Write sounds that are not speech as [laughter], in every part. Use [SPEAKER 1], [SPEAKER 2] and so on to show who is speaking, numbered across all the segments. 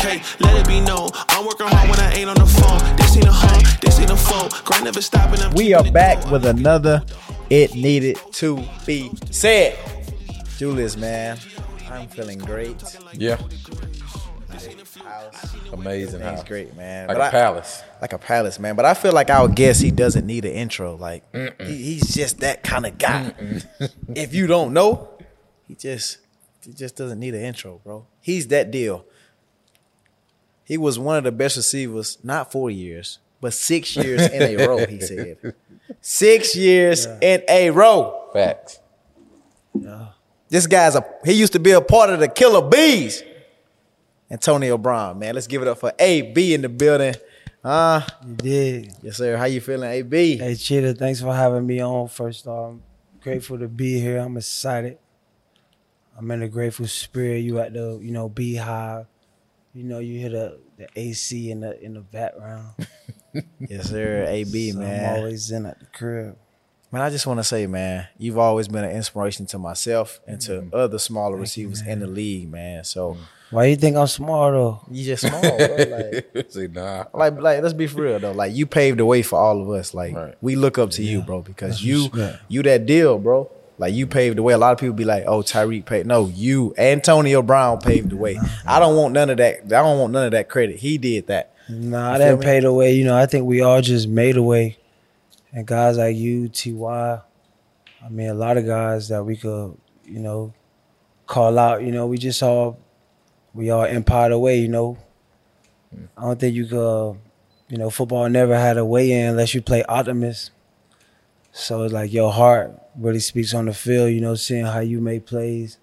[SPEAKER 1] okay, let it be known. I'm working hard when I ain't on the phone. This ain't a home, this ain't a phone. Grind never stopping. I'm
[SPEAKER 2] We are back with another It Needed to Be Said. Julius, man, I'm feeling great.
[SPEAKER 3] Yeah,
[SPEAKER 2] House,
[SPEAKER 3] amazing
[SPEAKER 2] Things
[SPEAKER 3] house.
[SPEAKER 2] great, man.
[SPEAKER 3] Like
[SPEAKER 2] But
[SPEAKER 3] a
[SPEAKER 2] I-
[SPEAKER 3] palace.
[SPEAKER 2] like a palace, man. But I feel like our guest, he doesn't need an intro. Like he, he's just that kind of guy. if you don't know, he just he just doesn't need an intro, bro. He's that deal. He was one of the best receivers, not four years, but six years in a row. He said, six [laughs] years in a row.
[SPEAKER 3] Facts.
[SPEAKER 2] This guy's a he used to be a part of the Killer Bees. Antonio Brown, man. Let's give it up for AB in the building. Uh,
[SPEAKER 4] You did.
[SPEAKER 2] yes, sir. How you feeling, AB?
[SPEAKER 4] Hey, Cheetah, thanks for having me on. First off, I'm grateful to be here. I'm excited. I'm in a grateful spirit. You at the, you know, beehive. You know, you hear the, the AC in the in the background. [laughs]
[SPEAKER 2] Yes, sir. AB,
[SPEAKER 4] So
[SPEAKER 2] man.
[SPEAKER 4] I'm always in at the crib.
[SPEAKER 2] man, I just want to say, man, you've always been an inspiration to myself and to mm-hmm. other smaller receivers in the league, man. So mm-hmm.
[SPEAKER 4] Why you think I'm smart though?
[SPEAKER 2] you just small, bro. Like, [laughs]
[SPEAKER 3] Say nah.
[SPEAKER 2] like, like, let's be for real though. Like, you paved the way for all of us. Like,
[SPEAKER 3] Right.
[SPEAKER 2] we look up to you, bro, because
[SPEAKER 4] That's
[SPEAKER 2] you,
[SPEAKER 4] respect.
[SPEAKER 2] you that deal, bro. Like, you paved the way. A lot of people be like, "Oh, Tyreek paved." No, you, Antonio Brown paved the way. I don't want none of that. I don't want none of that credit. He did that.
[SPEAKER 4] Nah, I didn't pay the way. You know, I think we all just made a way. And guys like you, Ty, I mean, a lot of guys that we could, you know, call out. You know, we just all, we all empowered away. You know, I don't think you could, you know, football never had a way in unless you play optimist. So it's like your heart really speaks on the field. You know, seeing how you make plays,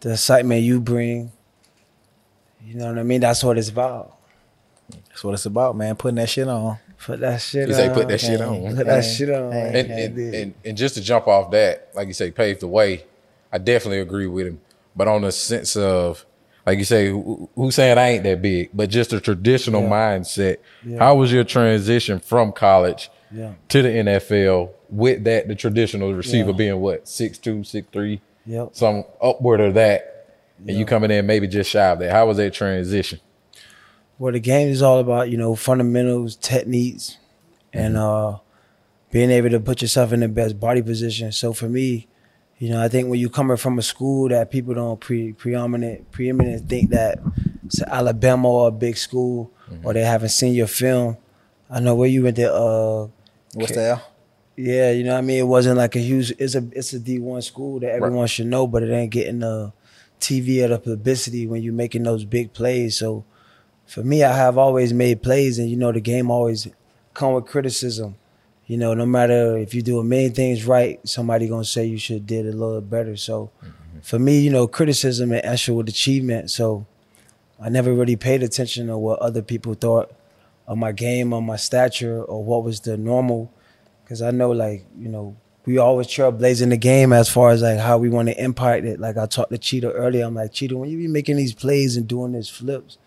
[SPEAKER 4] the excitement you bring. You know what I mean? That's what it's about.
[SPEAKER 2] That's what it's about, man. Putting that shit on.
[SPEAKER 4] Put that shit
[SPEAKER 3] You
[SPEAKER 4] on.
[SPEAKER 3] say put that shit on.
[SPEAKER 4] Put that shit on.
[SPEAKER 3] And, and, and, and just to jump off that, like you say, paved the way. I definitely agree with him. But on the sense of, like you say, who, who's saying I ain't that big, but just a traditional
[SPEAKER 4] Yeah.
[SPEAKER 3] mindset.
[SPEAKER 4] Yeah.
[SPEAKER 3] How was your transition from college
[SPEAKER 4] Yeah.
[SPEAKER 3] to the NFL with that, the traditional receiver
[SPEAKER 4] Yeah.
[SPEAKER 3] being what, six two, six three,
[SPEAKER 4] Yep.
[SPEAKER 3] some upward of that, and you coming in maybe just shy of that. How was that transition?
[SPEAKER 4] Well, the game is all about you know fundamentals, techniques, and uh, being able to put yourself in the best body position. So for me, you know, I think when you coming from a school that people don't pre preeminent preeminent think that it's Alabama or a big school or they haven't seen your film. I know where you went to. Uh,
[SPEAKER 2] What's that?
[SPEAKER 4] Yeah, you know what I mean? It wasn't like a huge it's a it's a D one school that everyone should know, but it ain't getting the TV or the publicity when you're making those big plays. So for me, I have always made plays and you know the game always come with criticism. You know, no matter if you do a million things right, somebody gonna say you should did a little better. So mm-hmm. for me, you know, criticism and actual with achievement. So I never really paid attention to what other people thought of my game or my stature or what was the normal because I know like you know we always trailblazing the game as far as like how we want to impact it. Like I talked to Cheetah earlier, I'm like Cheetah, when you be making these plays and doing these flips,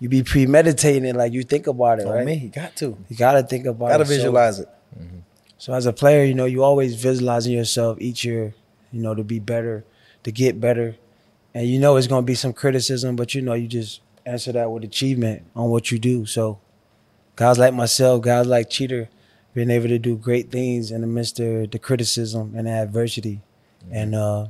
[SPEAKER 4] you be premeditating, like you think about it,
[SPEAKER 2] On
[SPEAKER 4] right?
[SPEAKER 2] me, you got to.
[SPEAKER 4] You gotta think about it.
[SPEAKER 2] Gotta
[SPEAKER 4] it. So-
[SPEAKER 2] visualize it. Mm-hmm.
[SPEAKER 4] so as a player, you know, you always visualizing yourself each year, you know, to be better, to get better. And you know it's gonna be some criticism, but you know, you just answer that with achievement on what you do. So guys like myself, guys like Cheetah, being able to do great things in the midst of the criticism and the adversity. And uh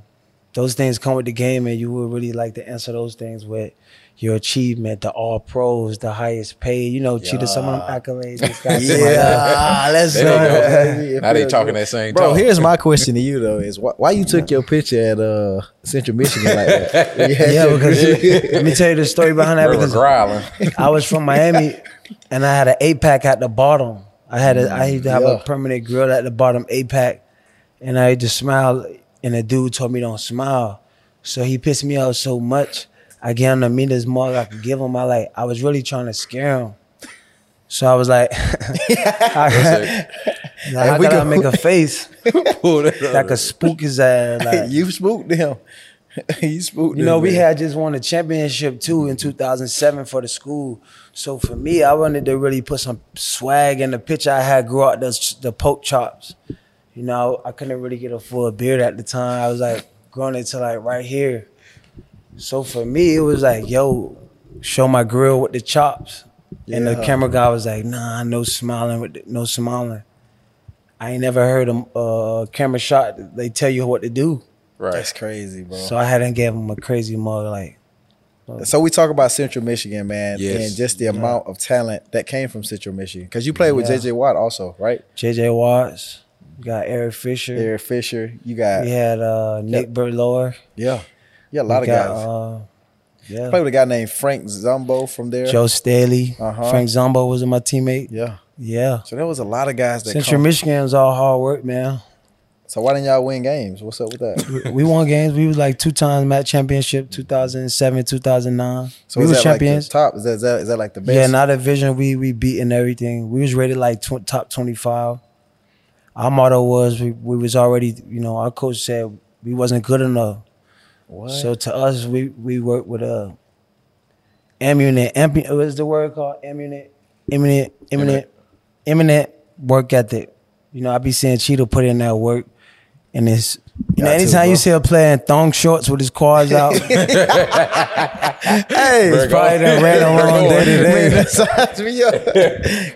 [SPEAKER 4] those things come with the game and you would really like to answer those things with your achievement, the all pros, the highest paid, you know, Cheetah, some of them accolades. this [laughs] guy, some of. [laughs]
[SPEAKER 2] Yeah, let's
[SPEAKER 3] they
[SPEAKER 2] go.
[SPEAKER 3] go. [laughs] now they talking that same
[SPEAKER 2] Bro,
[SPEAKER 3] talk.
[SPEAKER 2] here's my question to you though: Is why, why you took your picture at uh Central Michigan like that?
[SPEAKER 4] Yeah, because let me tell you the story behind that.
[SPEAKER 3] River
[SPEAKER 4] Because
[SPEAKER 3] growling.
[SPEAKER 4] I was from Miami, and I had an eight pack at the bottom. I had a, I used to have
[SPEAKER 2] Yeah.
[SPEAKER 4] a permanent grill at the bottom eight pack, and I used to smile, and the dude told me don't smile, so he pissed me off so much. I gave him the meanest mug I could give him. I like I was really trying to scare him, so I was like, [laughs] I, [laughs] like, how
[SPEAKER 2] we
[SPEAKER 4] can I make a face [laughs]
[SPEAKER 3] that
[SPEAKER 4] could spook his ass? Like,
[SPEAKER 2] you spooked him. [laughs] you spooked
[SPEAKER 4] You know, we
[SPEAKER 2] man.
[SPEAKER 4] had just won a championship too in 2007 for the school. So for me, I wanted to really put some swag in the picture. I had grew out the, the poke chops. You know, I couldn't really get a full beard at the time. I was like growing it to like right here. So for me, it was like, yo, show my grill with the chops. And the camera guy was like, "Nah, no smiling, with the, no smiling." I ain't never heard a uh, camera shot. They tell you what to do,
[SPEAKER 3] Right.
[SPEAKER 2] That's crazy, bro.
[SPEAKER 4] so I hadn't gave him a crazy mug. Like,
[SPEAKER 2] So we talk about Central Michigan, man,
[SPEAKER 3] Yes.
[SPEAKER 2] and just the amount of talent that came from Central Michigan. Because you played with
[SPEAKER 4] Yeah.
[SPEAKER 2] JJ Watt also, right?
[SPEAKER 4] JJ Watts, we got Eric Fisher,
[SPEAKER 2] Eric Fisher. You got
[SPEAKER 4] we had uh, Nick Bellore,
[SPEAKER 2] yeah, yeah, a lot
[SPEAKER 4] we
[SPEAKER 2] of
[SPEAKER 4] got,
[SPEAKER 2] guys.
[SPEAKER 4] Uh, yeah,
[SPEAKER 2] Played with a guy named Frank Zombo from there.
[SPEAKER 4] Joe Staley,
[SPEAKER 2] Uh-huh.
[SPEAKER 4] Frank Zombo was my teammate.
[SPEAKER 2] Yeah.
[SPEAKER 4] Yeah,
[SPEAKER 2] So there was a lot of guys that.
[SPEAKER 4] Central
[SPEAKER 2] come.
[SPEAKER 4] Michigan was all hard work, man.
[SPEAKER 2] So why didn't y'all win games? What's up with that?
[SPEAKER 4] We- won games. We was like two times MAC championship, 2007, 2009.
[SPEAKER 2] So
[SPEAKER 4] we
[SPEAKER 2] is
[SPEAKER 4] was champions.
[SPEAKER 2] like top? Is that, is that is that like the best?
[SPEAKER 4] Yeah, in our division, we we beaten everything. We was rated like tw- top twenty five. Our motto was we, we was already, you know, our coach said we wasn't good enough.
[SPEAKER 2] What?
[SPEAKER 4] So to us, we we worked with a eminent, eminent what's the word called? Eminent, eminent, eminent, eminent work ethic. You know, I be seeing Cheetah put in that work, and it's you know, anytime
[SPEAKER 2] bro.
[SPEAKER 4] you see a player in thong shorts with his quads out, [laughs]
[SPEAKER 2] hey,
[SPEAKER 4] it's probably done ran a long day today.
[SPEAKER 2] Man, me up.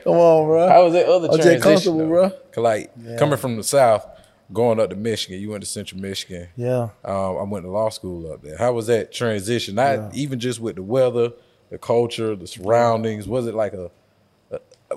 [SPEAKER 2] Come on, bro.
[SPEAKER 3] How was that other
[SPEAKER 2] I'm
[SPEAKER 3] transition,
[SPEAKER 2] comfortable,
[SPEAKER 3] though?
[SPEAKER 2] bro.
[SPEAKER 3] 'Cause, Like coming from the south, going up to Michigan. You went to Central Michigan.
[SPEAKER 4] Yeah.
[SPEAKER 3] Um, I went to law school up there. How was that transition? Not even just with the weather, the culture, the surroundings. Was it like a, a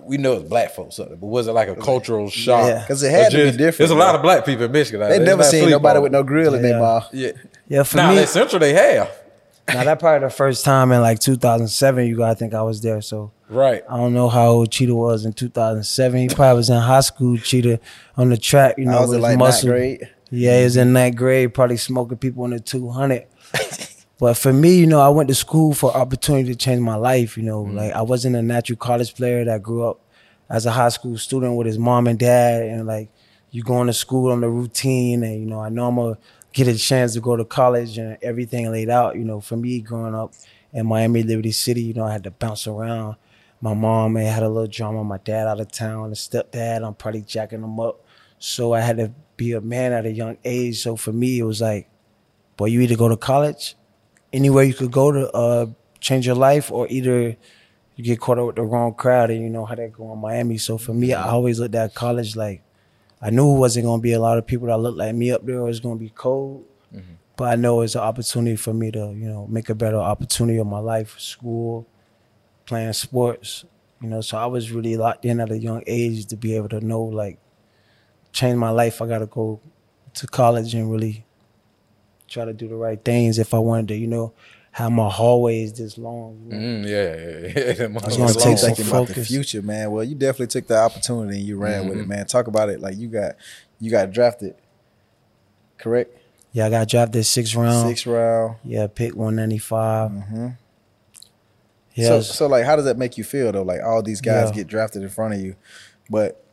[SPEAKER 3] we know it's black folks up there, but was it like a cultural shock?
[SPEAKER 4] Yeah,
[SPEAKER 2] because it had
[SPEAKER 3] Or
[SPEAKER 2] to be different,
[SPEAKER 3] There's a lot of black people in Michigan.
[SPEAKER 2] They never seen nobody with no grill in their mouth.
[SPEAKER 3] Yeah.
[SPEAKER 4] Yeah, for
[SPEAKER 3] Now
[SPEAKER 4] me,
[SPEAKER 3] that Central they have. [laughs]
[SPEAKER 4] now that probably the first time in like 2007. You guys think I was there, so
[SPEAKER 3] Right.
[SPEAKER 4] I don't know how old Cheetah was in 2007. He probably was in high school. Cheetah on the track, you know,
[SPEAKER 2] I was
[SPEAKER 4] with
[SPEAKER 2] in
[SPEAKER 4] his
[SPEAKER 2] like ninth
[SPEAKER 4] muscle.
[SPEAKER 2] grade.
[SPEAKER 4] Yeah, he was in ninth grade, probably smoking people in the 200. [laughs] but for me, you know, I went to school for opportunity to change my life. You know, mm. like I wasn't a natural college player that grew up as a high school student with his mom and dad, and like you going to school on the routine, and you know, I know I'm gonna get a chance to go to college and everything laid out. You know, for me growing up in Miami Liberty City, you know, I had to bounce around. My mom may had a little drama. My dad out of town. The stepdad, I'm probably jacking him up. So I had to be a man at a young age. So for me, it was like, boy, you either go to college, anywhere you could go to uh, change your life, or either you get caught up with the wrong crowd, and you know how that go in Miami. So for me, I always looked at college like I knew it wasn't gonna be a lot of people that looked like me up there. It was gonna be cold, but I know it's an opportunity for me to you know make a better opportunity of my life, school, playing sports. You know, so I was really locked in at a young age to be able to know like change my life. I got to go to college and really try to do the right things if I wanted to, you know, have my hallways this long. you know.
[SPEAKER 3] Mm, yeah, yeah, yeah. [laughs] That must
[SPEAKER 4] was gonna take some
[SPEAKER 2] thinking about the
[SPEAKER 4] focus.
[SPEAKER 2] future, man. Well, you definitely took the opportunity and you ran with it, man. Talk about it like you got you got drafted, correct?
[SPEAKER 4] Yeah, I got drafted sixth round.
[SPEAKER 2] Sixth round.
[SPEAKER 4] Yeah, pick one ninety five.
[SPEAKER 2] Mm-hmm.
[SPEAKER 4] Yeah,
[SPEAKER 2] so, so like, how does that make you feel though? Like all these guys
[SPEAKER 4] Yeah.
[SPEAKER 2] get drafted in front of you, but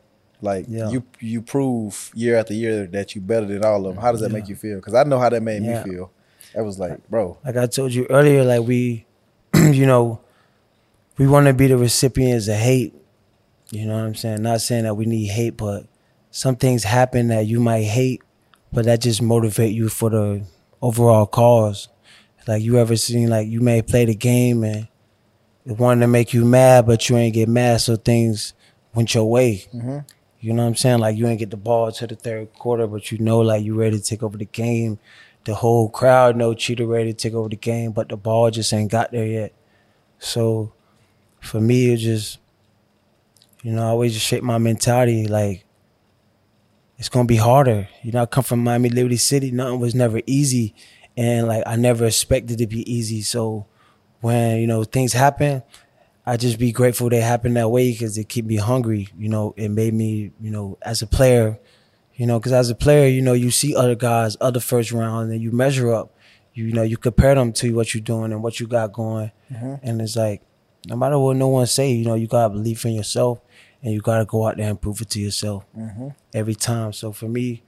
[SPEAKER 2] like
[SPEAKER 4] Yeah.
[SPEAKER 2] you you prove year after year that you better than all of them. How does that make you feel? Because I know how that made
[SPEAKER 4] Yeah.
[SPEAKER 2] me feel. That was like, bro,
[SPEAKER 4] like I told you earlier, like we, [clears throat] you know, we want to be the recipients of hate. You know what I'm saying? Not saying that we need hate, but some things happen that you might hate, but that just motivate you for the overall cause. Like you ever seen, like you may play the game and it wanted to make you mad, but you ain't get mad, so things went your way. Mm-hmm. You know what I'm saying? Like you ain't get the ball to the third quarter, but you know, like you ready to take over the game. The whole crowd know Cheetah ready to take over the game, but the ball just ain't got there yet. So for me, it just, you know, I always just shape my mentality like it's gonna be harder. You know, I come from Miami Liberty City. Nothing was never easy, and like I never expected to be easy. So when you know things happen, I just be grateful they happen that way because it keep me hungry. You know, it made me, you know, as a player, you know, because as a player, you know, you see other guys, other first round, and you measure up. You, know, you compare them to what you're doing and what you got going, mm-hmm. and it's like, no matter what no one say, you know, you gotta believe in yourself, and you gotta go out there and prove it to yourself mm-hmm. every time. So for me,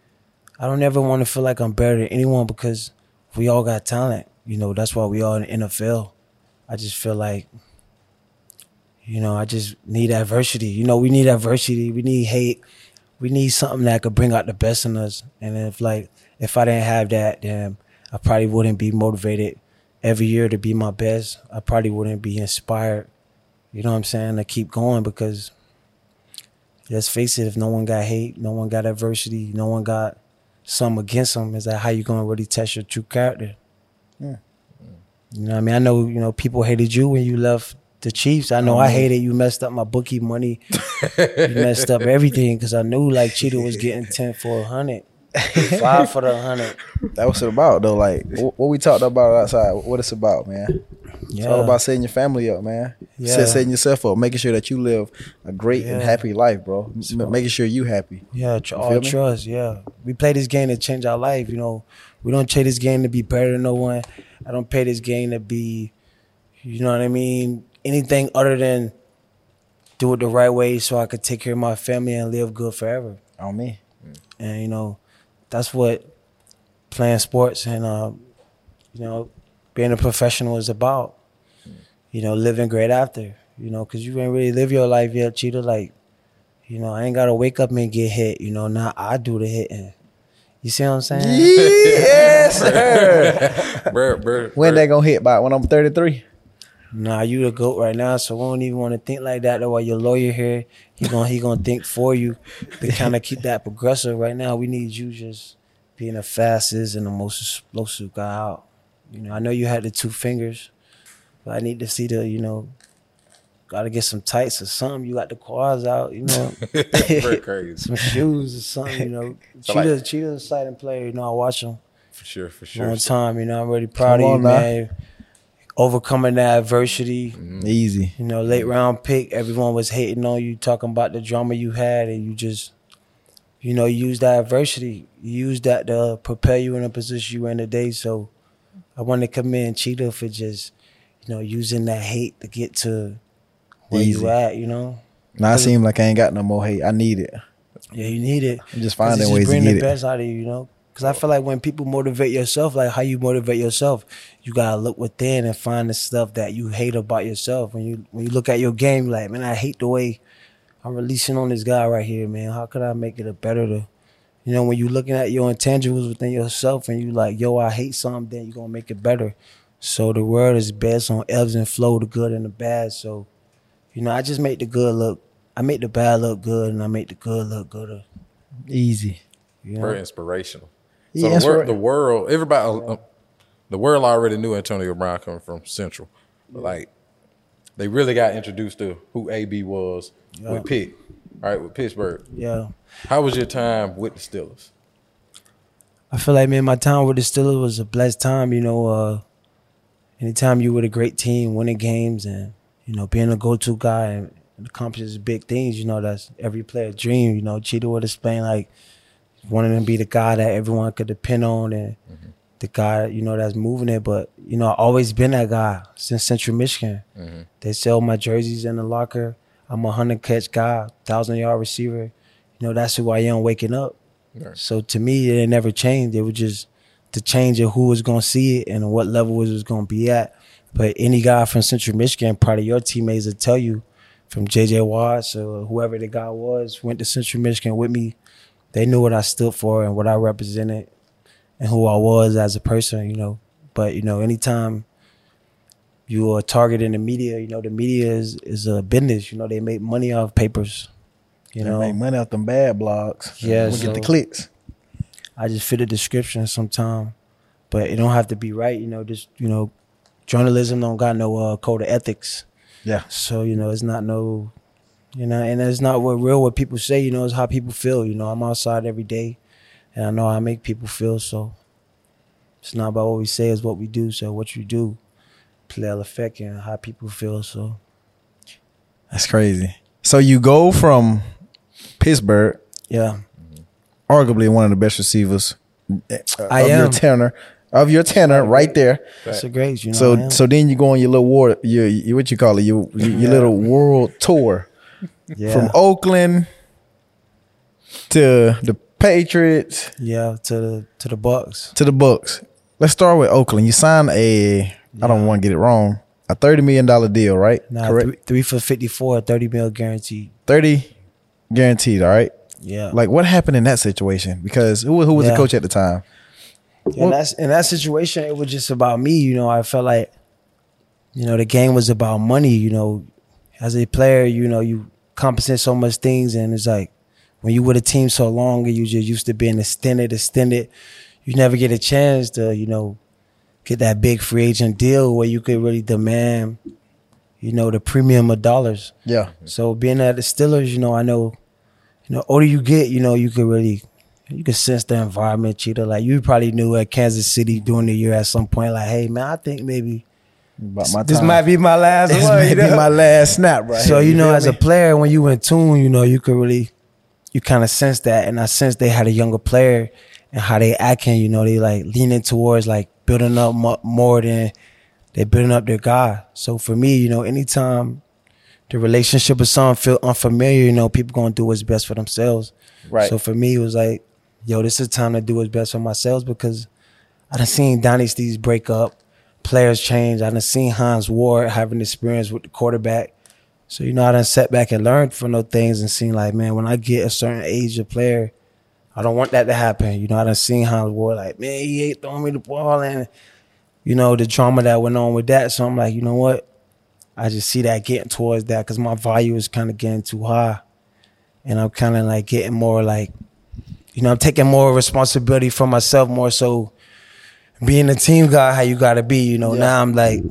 [SPEAKER 4] I don't ever want to feel like I'm better than anyone because we all got talent. You know, that's why we all in the NFL. I just feel like you know, I just need adversity. You know, we need adversity. We need hate. We need something that could bring out the best in us. And if like if I didn't have that, then I probably wouldn't be motivated every year to be my best, I probably wouldn't be inspired. You know what I'm saying? To keep going because let's face it, if no one got hate, no one got adversity, no one got something against them, is that how you gonna really test your true character? You know what I mean? I know, you know, people hated you when you left the Chiefs. I know I hated you messed up my bookie money. you messed up everything because I knew like Cheetah was getting 10 for a 100. Five for the 100.
[SPEAKER 2] That was it about though. Like what we talked about outside. What it's about, man. It's all about setting your family up, man.
[SPEAKER 4] Yeah.
[SPEAKER 2] Set, setting yourself up, making sure that you live a great and happy life, bro. M- making sure you happy.
[SPEAKER 4] Yeah, tr- all trust. Yeah, we play this game to change our life. You know, we don't play this game to be better than no one. I don't play this game to be, you know what I mean, anything other than do it the right way so I could take care of my family and live good forever.
[SPEAKER 2] On me.
[SPEAKER 4] And you know, that's what playing sports and uh, you know, being a professional is about. You know, living great after. You know, because you ain't really live your life yet, cheetah. Like, you know, I ain't gotta wake up and get hit. You know, now I do the hitting. You see what I'm saying?
[SPEAKER 2] Yes, [laughs] sir.
[SPEAKER 3] Bro, bro,
[SPEAKER 2] when they gonna hit by when I'm 33?
[SPEAKER 4] Nah, you the goat right now, so we don't even want to think like that. Though, while your lawyer here, he gonna he gonna think for you to kind of keep that progressive. Right now, we need you just being the fastest and the most explosive guy out. You know, I know you had the two fingers, but I need to see the you know, got to get some tights or something. You got the quads out, you know, [laughs] some shoes or something. You know, [laughs]
[SPEAKER 3] So,
[SPEAKER 4] Cheetah,
[SPEAKER 3] like-
[SPEAKER 4] Cheetah's a exciting player. You know, I watch him
[SPEAKER 3] For sure, for sure.
[SPEAKER 4] long time. You know, I'm really proud
[SPEAKER 2] Come
[SPEAKER 4] of you,
[SPEAKER 2] now.
[SPEAKER 4] Man. Overcoming that adversity. Mm-hmm.
[SPEAKER 2] Easy.
[SPEAKER 4] You know, late round pick, everyone was hating on you, talking about the drama you had, and you just, you know, use that adversity, use that to propel you in a position you were in today. So I want to commend Cheetah for just, you know, using that hate to get to where
[SPEAKER 2] Easy.
[SPEAKER 4] you at, you know?
[SPEAKER 2] Now I seem like I ain't got no more hate. I need it.
[SPEAKER 4] Yeah, you need it.
[SPEAKER 2] I'm just
[SPEAKER 4] 'Cause
[SPEAKER 2] finding
[SPEAKER 4] it
[SPEAKER 2] ways to
[SPEAKER 4] bring
[SPEAKER 2] get
[SPEAKER 4] the
[SPEAKER 2] it.
[SPEAKER 4] best out of you, you know? Because I feel like when people motivate yourself, like how you motivate yourself, you gotta look within and find the stuff that you hate about yourself. When you when you look at your game, you're like man, I hate the way I'm releasing on this guy right here, man. How could I make it a better to, you know, when you're looking at your intangibles within yourself and you like, yo, I hate something, then you're gonna make it better. So the world is based on ebbs and flow, the good and the bad. So, you know, I just make the good look. I make the bad look good, and I make the good look gooder.
[SPEAKER 2] Uh, easy.
[SPEAKER 4] You know?
[SPEAKER 3] Very inspirational.
[SPEAKER 2] Yeah,
[SPEAKER 3] So the, wor-
[SPEAKER 2] inspira-
[SPEAKER 3] the world, everybody, uh, the world already knew Antonio Brown coming from Central, but like they really got introduced to who AB was with Pitt, all right, with Pittsburgh.
[SPEAKER 4] Yeah.
[SPEAKER 3] How was your time with the Steelers?
[SPEAKER 4] I feel like man, my time with the Steelers was a blessed time. You know, uh, anytime you with a great team, winning games, and you know being a go-to guy and, and accomplishes big things. You know, that's every player's dream. You know, Cheetah would explain like wanting to be the guy that everyone could depend on and mm-hmm. the guy you know that's moving it. But you know, I always been that guy since Central Michigan. Mm-hmm. They sell my jerseys in the locker. I'm a hundred catch guy, thousand yard receiver. You know, that's who I am waking up.
[SPEAKER 3] Right.
[SPEAKER 4] So to me, it never changed. It was just the change of who was going to see it and what level it was going to be at. But any guy from Central Michigan, part of your teammates will tell you, from JJ Watts or whoever the guy was, went to Central Michigan with me. They knew what I stood for and what I represented and who I was as a person, you know. But, you know, anytime you are targeting the media, you know, the media is, is a business. You know, they make money off papers. You
[SPEAKER 2] You
[SPEAKER 4] know,
[SPEAKER 2] make money off them bad blogs.
[SPEAKER 4] Yeah,
[SPEAKER 2] we get the clicks.
[SPEAKER 4] I just fit a description sometime, but it don't have to be right. You know, just you know, journalism don't got no uh, code of ethics.
[SPEAKER 2] Yeah.
[SPEAKER 4] So you know, it's not no, you know, and that's not what real what people say. You know, it's how people feel. You know, I'm outside every day, and I know how I make people feel. So it's not about what we say; it's what we do. So what you do, play a effect and how people feel. So
[SPEAKER 2] That's crazy. So you go from Pittsburgh,
[SPEAKER 4] yeah,
[SPEAKER 2] arguably one of the best receivers uh,
[SPEAKER 4] I
[SPEAKER 2] of your
[SPEAKER 4] am.
[SPEAKER 2] tenor, of your tenor, right there.
[SPEAKER 4] it's a great. You know,
[SPEAKER 2] So so then you go on your little war, your, your what you call it, your your, your little world tour
[SPEAKER 4] yeah,
[SPEAKER 2] from Oakland to the Patriots
[SPEAKER 4] yeah, to the to the Bucs.
[SPEAKER 2] to the Bucs. Let's start with Oakland. You signed a I don't want to get it wrong, a thirty million dollar deal, right?
[SPEAKER 4] Now
[SPEAKER 2] Correct.
[SPEAKER 4] three, three for 54, 30 mil guaranteed.
[SPEAKER 2] Thirty guaranteed. All right.
[SPEAKER 4] Yeah.
[SPEAKER 2] Like what happened in that situation? Because who who was the coach at the time?
[SPEAKER 4] in that in that situation, it was just about me. You know, I felt like, you know, the game was about money. You know, as a player, you know, you compensate so much things, and it's like when you with a team so long and you just used to being extended, extended, you never get a chance to, you know, get that big free agent deal where you could really demand, you know, the premium of dollars.
[SPEAKER 2] Yeah.
[SPEAKER 4] So being at the Steelers, you know, I know, you know, older you get, you know, you could really you could sense the environment, Cheetah. Like you probably knew at Kansas City during the year at some point, like, hey man, I think maybe this might be my last
[SPEAKER 2] This
[SPEAKER 4] one. you
[SPEAKER 2] be my last snap right
[SPEAKER 4] so
[SPEAKER 2] here,
[SPEAKER 4] you know, as a player, when you in tune, you know, you could really, you kind of sense that, and I sense they had a younger player and how they acting. You know, they like leaning towards like building up mo- more than they building up their guy. So for me, you know, anytime the relationship with someone feel unfamiliar, you know, people gonna do what's best for themselves.
[SPEAKER 2] Right.
[SPEAKER 4] So for me, it was like, yo, this is time to do what's best for myself because I done seen dynasties break up, players change. I done seen Hines Ward having experience with the quarterback. So, you know, I done sat back and learned from those things and seen like, man, when I get a certain age of player, I don't want that to happen. You know, I done seen Hines Ward like, man, he ain't throwing me the ball and, you know, the drama that went on with that. So I'm like, you know what? I just see that getting towards that because my value is kind of getting too high. And I'm kind of like getting more like, you know, I'm taking more responsibility for myself more so being a team guy, how you gotta be, you know.
[SPEAKER 2] Yeah.
[SPEAKER 4] Now I'm like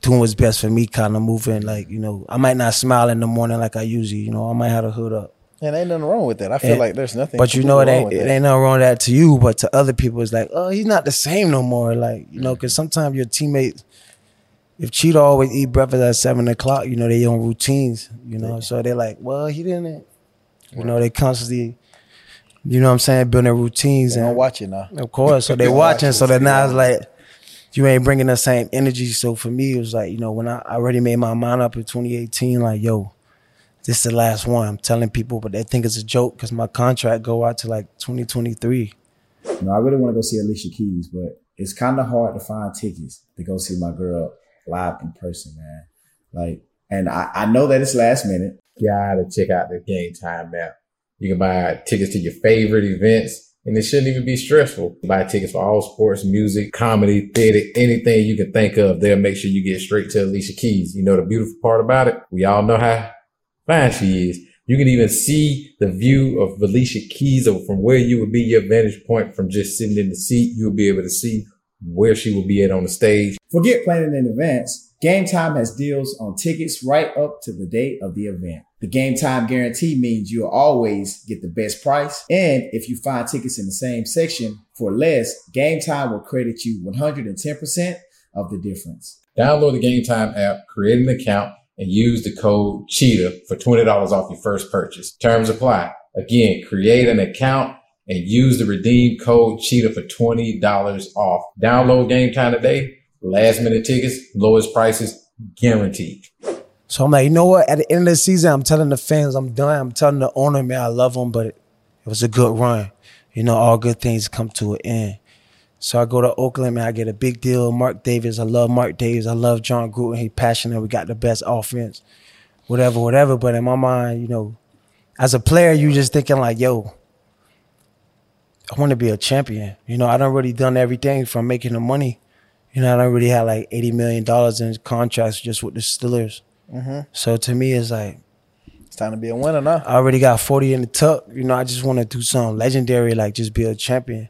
[SPEAKER 4] doing what's best for me, kind of moving. Like, you know, I might not smile in the morning like I usually, you know, I might have a hood up.
[SPEAKER 2] And ain't nothing wrong with that. I feel
[SPEAKER 4] And-
[SPEAKER 2] like there's nothing.
[SPEAKER 4] But you know, it ain't it ain't nothing wrong with that to you, but to other people, it's like, oh, he's not the same no more. Like, you know, because sometimes your teammates, if Cheetah always eat breakfast at seven o'clock, you know, they on routines, you know, so they're like, well, he didn't, you know, they constantly, you know what I'm saying, building routines
[SPEAKER 2] They
[SPEAKER 4] and
[SPEAKER 2] don't watch it now.
[SPEAKER 4] of course. So [laughs]
[SPEAKER 2] they're
[SPEAKER 4] watching.
[SPEAKER 2] watching,
[SPEAKER 4] So then
[SPEAKER 2] see
[SPEAKER 4] now it's like you ain't bringing the same energy. So for me, it was like you know when I, already made my mind up in 2018, like yo, this is the last one. I'm telling people, but they think it's a joke because my contract go out to like 2023.
[SPEAKER 5] No, I really want to go see Alicia Keys, but it's kind of hard to find tickets to go see my girl live in person, man. Like, and I, I know that it's last minute.
[SPEAKER 3] You gotta check out the game time app. You can buy tickets to your favorite events, and it shouldn't even be stressful. Buy tickets for all sports, music, comedy, theater, anything you can think of. They'll make sure you get straight to Alicia Keys. You know the beautiful part about it? We all know how fine she is. You can even see the view of Alicia Keys from where you would be your vantage point from just sitting in the seat. You'll be able to see where she will be at on the stage.
[SPEAKER 5] Forget planning in advance. Game Time has deals on tickets right up to the day of the event. The Game Time guarantee means you'll always get the best price. And if you find tickets in the same section for less, Game Time will credit you 110% of the difference.
[SPEAKER 3] Download the Game Time app, create an account, and use the code CHEETAH for $20 off your first purchase. Terms apply. Again, create an account and use the redeem code CHEETAH for $20 off. Download Game Time today. Last minute tickets, lowest prices guaranteed.
[SPEAKER 4] So I'm like, you know what? At the end of the season, I'm telling the fans I'm done. I'm telling the owner, man, I love him, but it, it was a good run. You know, all good things come to an end. So I go to Oakland, man. I get a big deal. Mark Davis, I love Mark Davis. I love Jon Gruden. He passionate. We got the best offense, whatever, whatever. But in my mind, you know, as a player, you just thinking like, yo, I want to be a champion. You know, I don't really done everything from making the money. You know, I don't really had like eighty million dollars in contracts just with the Steelers. Mm-hmm. So to me, it's like
[SPEAKER 2] It's time to be a winner now.
[SPEAKER 4] I already got 40 in the tuck. You know, I just want to do something legendary, like just be a champion.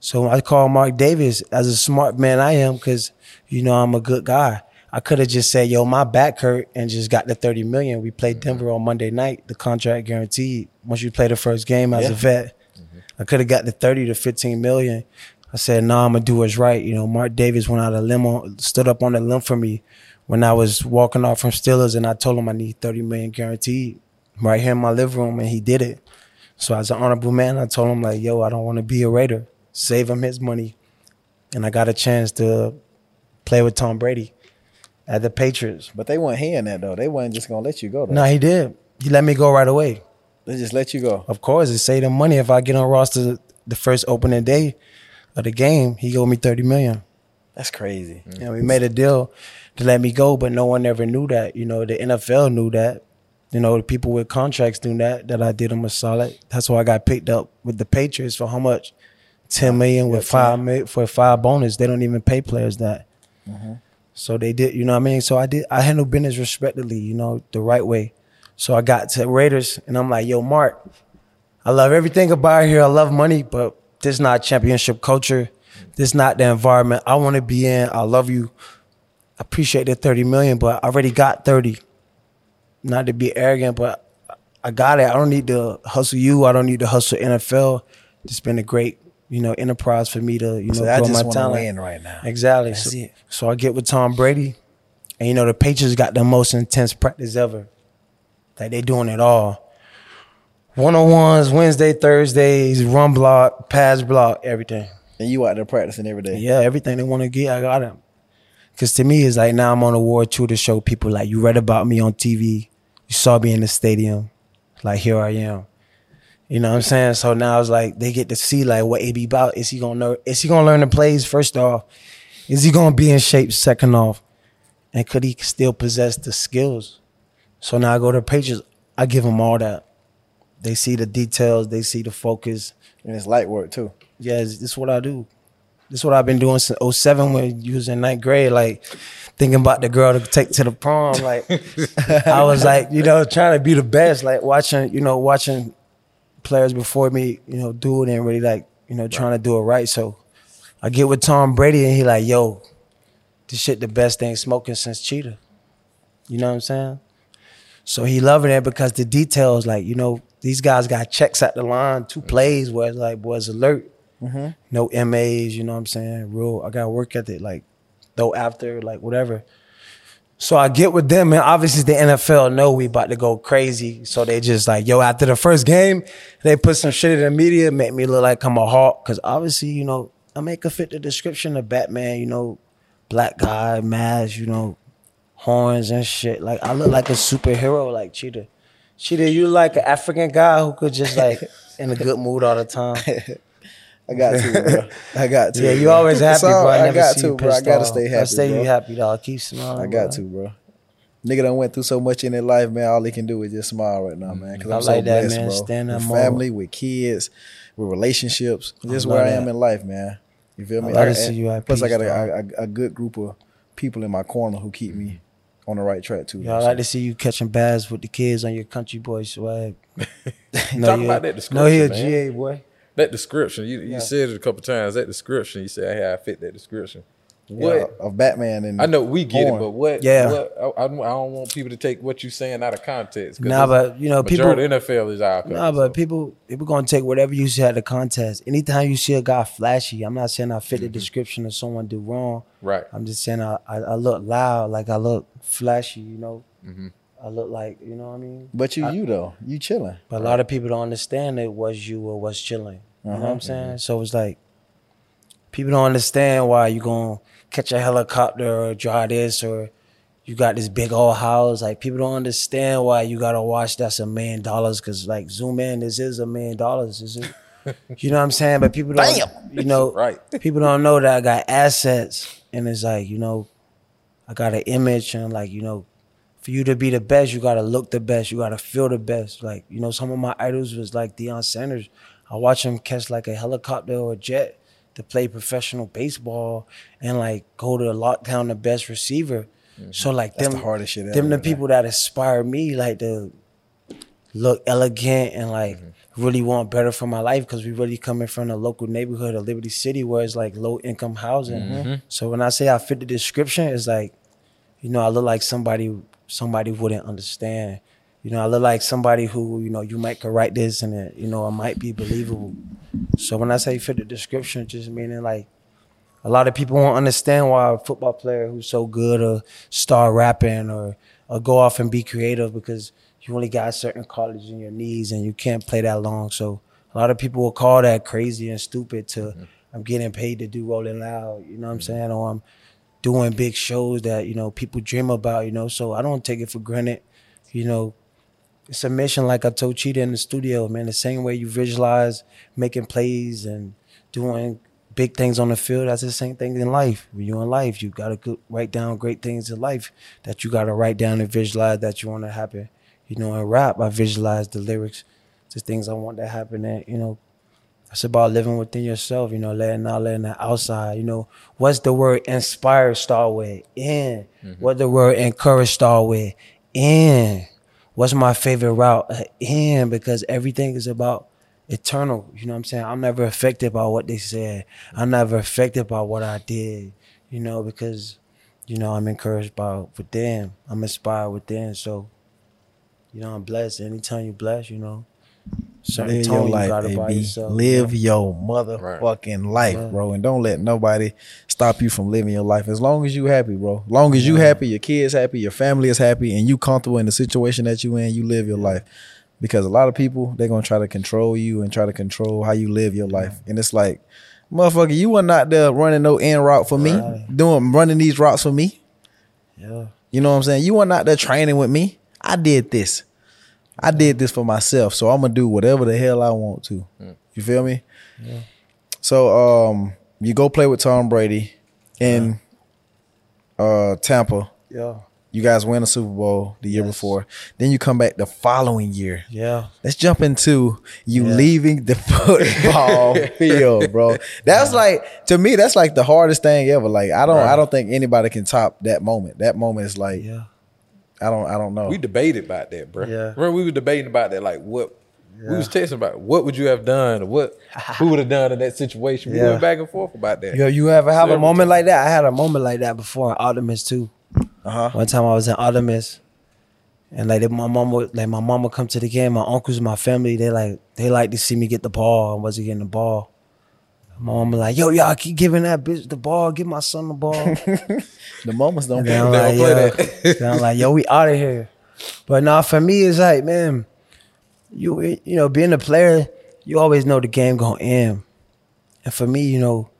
[SPEAKER 4] So I called Mark Davis as a smart man I am, because you know I'm a good guy. I could have just said, "Yo, my back hurt," and just got the 30 million. We played mm-hmm. Denver on Monday night. The contract guaranteed. Once you play the first game as a
[SPEAKER 2] Yeah.
[SPEAKER 4] vet, mm-hmm. I could have got the 30 to 15 million. I said, "No, nah, I'm gonna do what's right." You know, Mark Davis went out a limo, stood up on the limb for me when I was walking off from Steelers, and I told him I need 30 million guaranteed right here in my living room, and he did it. So as an honorable man, I told him like, "Yo, I don't want to be a Raider. Save him his money," and I got a chance to play with Tom Brady at the Patriots.
[SPEAKER 2] But they weren't hearing that though. They weren't just gonna let you go. Though.
[SPEAKER 4] No, he did. He let me go right away.
[SPEAKER 2] They just let you go.
[SPEAKER 4] Of course, it saved him money. If I get on roster the first opening day of the game, he owed me 30 million.
[SPEAKER 2] That's crazy. Mm.
[SPEAKER 4] And we made a deal to let me go, but no one ever knew that. You know, the NFL knew that. You know, the people with contracts knew that, that I did them a solid. That's why I got picked up with the Patriots for how much? ten million with five mi- for five bonus. They don't even pay players that. Mm-hmm. So they did, you know what I mean. So I did. I handled business respectfully, you know, the right way. So I got to Raiders, and I'm like, "Yo, Mark, I love everything about here. I love money, but this is not championship culture. This not the environment I want to be in. I love you. I appreciate the 30 million, but I already got 30. Not to be arrogant, but I got it. I don't need to hustle you. I don't need to hustle NFL. It's been a great, you know, enterprise for me to, you know,
[SPEAKER 2] So I just
[SPEAKER 4] my talent.
[SPEAKER 2] win right now.
[SPEAKER 4] Exactly.
[SPEAKER 2] That's
[SPEAKER 4] so,
[SPEAKER 2] it.
[SPEAKER 4] so I get with Tom Brady, and you know the Patriots got the most intense practice ever. Like they doing it all. One on ones, Wednesday, Thursdays, run block, pass block, everything.
[SPEAKER 2] And you out there practicing every day.
[SPEAKER 4] Yeah, everything they want to get, I got them. Cause to me, it's like now I'm on a war tour to show people like you read about me on TV, you saw me in the stadium, like here I am. You know what I'm saying? So now it's like they get to see like what AB about. Is he gonna learn? Is he gonna learn the plays first off? Is he gonna be in shape second off? And could he still possess the skills? So now I go to the Patriots. I give them all that. They see the details. They see the focus.
[SPEAKER 2] And it's light work too.
[SPEAKER 4] Yeah, this is what I do. This is what I've been doing since 07 when you was in ninth grade. Like thinking about the girl to take to the prom. Like [laughs] [laughs] I was like, you know, trying to be the best. Like watching, you know, watching players before me, you know, do it and really like, you know, trying to do it right. So I get with Tom Brady and he like, yo, this shit the best thing smoking since Cheetah. You know what I'm saying? So he loving it because the details, like, you know, these guys got checks at the line, two plays where it's like was alert. Mm-hmm. No MAs, you know what I'm saying? Real I got work ethic, like though after, like whatever. So I get with them, and obviously the NFL know we about to go crazy. So they just like, yo, after the first game, they put some shit in the media, make me look like I'm a hawk. Cause obviously, you know, I make a fit the description of Batman, you know, black guy, mask, you know, horns and shit. Like I look like a superhero, like Cheetah. Cheetah, you like an African guy who could just like [laughs] in a good mood all the time. [laughs]
[SPEAKER 2] I got to, bro. [laughs] I got to.
[SPEAKER 4] Yeah, you
[SPEAKER 2] bro.
[SPEAKER 4] always happy, bro. I,
[SPEAKER 2] I
[SPEAKER 4] never
[SPEAKER 2] got
[SPEAKER 4] see
[SPEAKER 2] to, bro. I gotta stay
[SPEAKER 4] I
[SPEAKER 2] happy.
[SPEAKER 4] stay
[SPEAKER 2] bro.
[SPEAKER 4] you happy, dog. Keep smiling.
[SPEAKER 2] I got
[SPEAKER 4] bro.
[SPEAKER 2] to, bro. Nigga done went through so much in their life, man. All they can do is just smile right now, man. Because mm-hmm.
[SPEAKER 4] I
[SPEAKER 2] I'm so
[SPEAKER 4] like that,
[SPEAKER 2] blessed,
[SPEAKER 4] man.
[SPEAKER 2] bro.
[SPEAKER 4] Stand
[SPEAKER 2] with family, with kids, with relationships. Just where I am
[SPEAKER 4] that.
[SPEAKER 2] in life, man. You feel me?
[SPEAKER 4] I
[SPEAKER 2] I-
[SPEAKER 4] see you at
[SPEAKER 2] Plus, I got a, a, a good group of people in my corner who keep me mm-hmm. on the right track too.
[SPEAKER 4] Yeah, I like to see you catching baths with the kids on your country boy swag. [laughs] [laughs]
[SPEAKER 3] Talk about that
[SPEAKER 4] No, he a. GA boy.
[SPEAKER 3] That description, you, you
[SPEAKER 4] Yeah.
[SPEAKER 3] said it a couple times. That description, you said, "Hey, I fit that description."
[SPEAKER 2] Yeah,
[SPEAKER 3] What?
[SPEAKER 2] of Batman and
[SPEAKER 3] I know we get
[SPEAKER 2] Born.
[SPEAKER 3] it, but what?
[SPEAKER 4] Yeah.
[SPEAKER 3] What, I, I don't I don't want people to take what you're saying out of context. 'cause
[SPEAKER 4] Nah, but you know, people.
[SPEAKER 3] majority of NFL is our country.
[SPEAKER 4] Nah, but
[SPEAKER 3] so.
[SPEAKER 4] people people gonna take whatever you see at the contest. Anytime you see a guy flashy, I'm not saying I fit the mm-hmm. description of someone do wrong.
[SPEAKER 3] right.
[SPEAKER 4] I'm just saying I, I, I look loud, like I look flashy, you know. Mm-hmm. I look like you know what I mean.
[SPEAKER 2] But you, you though, you chilling.
[SPEAKER 4] But a lot of people don't understand it was you or was chilling. You know what I'm uh-huh. saying? So it's like people don't understand why you gonna catch a helicopter or drive this or you got this big old house. Like people don't understand why you gotta watch that's a million dollars because like zoom in, this is a million dollars, is it? [laughs] You know what I'm saying? But people don't you know [laughs]
[SPEAKER 3] Right.
[SPEAKER 4] people don't know that I got assets and it's like, you know, I got an image and like, you know, for you to be the best, you gotta look the best, you gotta feel the best. Like, you know, some of my idols was like Deion Sanders. I watch him catch like a helicopter or a jet to play professional baseball and like go to lock down the best receiver. Mm-hmm. So like
[SPEAKER 2] That's
[SPEAKER 4] them
[SPEAKER 2] the hardest shit ever,
[SPEAKER 4] them the people that inspire me like to look elegant and like mm-hmm. really want better for my life because we really coming from a local neighborhood of Liberty City where it's like low income housing. Mm-hmm. So when I say I fit the description, it's like, you know, I look like somebody somebody wouldn't understand. You know, I look like somebody who, you know, you might could write this and it, you know, it might be believable. So when I say fit the description, just meaning like a lot of people won't understand why a football player who's so good or start rapping or or go off and be creative because you only got certain college in your knees and you can't play that long. So a lot of people will call that crazy and stupid to mm-hmm. I'm getting paid to do rolling loud, you know what I'm mm-hmm. saying? Or I'm doing big shows that, you know, people dream about, you know. So I don't take it for granted, you know. It's a mission like I told Cheetah in the studio, man. The same way you visualize making plays and doing big things on the field, that's the same thing in life. When you're in life, you gotta go- write down great things in life that you gotta write down and visualize that you want to happen. You know, in rap, I visualize the lyrics, just things I want to happen. And you know, It's about living within yourself, you know, letting out, letting that outside. You know, what's the word inspire start with? In. Mm-hmm. What the word encourage start with? In. What's my favorite route? In because everything is about eternal. You know what I'm saying? I'm never affected by what they said. I'm never affected by what I did. You know, because you know I'm encouraged by within. I'm inspired within. So, you know, I'm blessed. Anytime you're blessed, you know, certain
[SPEAKER 2] Live
[SPEAKER 4] tone
[SPEAKER 2] your
[SPEAKER 4] you
[SPEAKER 2] life,
[SPEAKER 4] got about
[SPEAKER 2] baby.
[SPEAKER 4] yourself.
[SPEAKER 2] Live
[SPEAKER 4] you know?
[SPEAKER 2] your motherfucking life, bro, and don't let nobody stop you from living your life. As long as you happy, bro. As long as you happy, your kids happy, your family is happy, and you comfortable in the situation that you in, you live your life. Because a lot of people they're gonna try to control you and try to control how you live your life, and it's like, motherfucker, you were not there running no end route for me,
[SPEAKER 4] Right.
[SPEAKER 2] doing running these routes for me.
[SPEAKER 4] Yeah.
[SPEAKER 2] You know what I'm saying? You were not there training with me. I did this. I did this for myself. So I'm gonna do whatever the hell I want to. You feel me? So um you go play with Tom Brady in uh Tampa.
[SPEAKER 4] Yeah.
[SPEAKER 2] You guys win a Super Bowl the year
[SPEAKER 4] Yes.
[SPEAKER 2] before. Then you come back the following year.
[SPEAKER 4] Yeah.
[SPEAKER 2] Let's jump into you
[SPEAKER 4] Yeah.
[SPEAKER 2] leaving the [laughs] football [laughs] field, bro. That's like to me, that's like the hardest thing ever. Like I don't, I don't think anybody can top that moment. That moment is like
[SPEAKER 4] Yeah.
[SPEAKER 2] I don't, I don't know.
[SPEAKER 3] We debated about that, bro.
[SPEAKER 4] Yeah.
[SPEAKER 3] Remember we were debating about that, like what we was texting about. What would you have done? Or what [laughs] who would have done in that situation? We
[SPEAKER 4] Yeah.
[SPEAKER 3] went back and forth about that.
[SPEAKER 4] Yo, you ever have a
[SPEAKER 3] Several
[SPEAKER 4] moment like that? I had a moment like that before in Artemis too.
[SPEAKER 2] Uh-huh.
[SPEAKER 4] One time I was in Artemis, and like my mom would like my mom would come to the game. My uncles, my family, they like they like to see me get the ball. I wasn't getting the ball. My mom was like, "Yo, y'all keep giving that bitch the ball. Give my son the ball." [laughs]
[SPEAKER 2] the moments don't
[SPEAKER 4] then I'm like,
[SPEAKER 3] play
[SPEAKER 4] yo, then I'm like, yo, we out of here. But now for me, it's like, man, you you know, being a player, you always know the game gonna end. And for me, you know,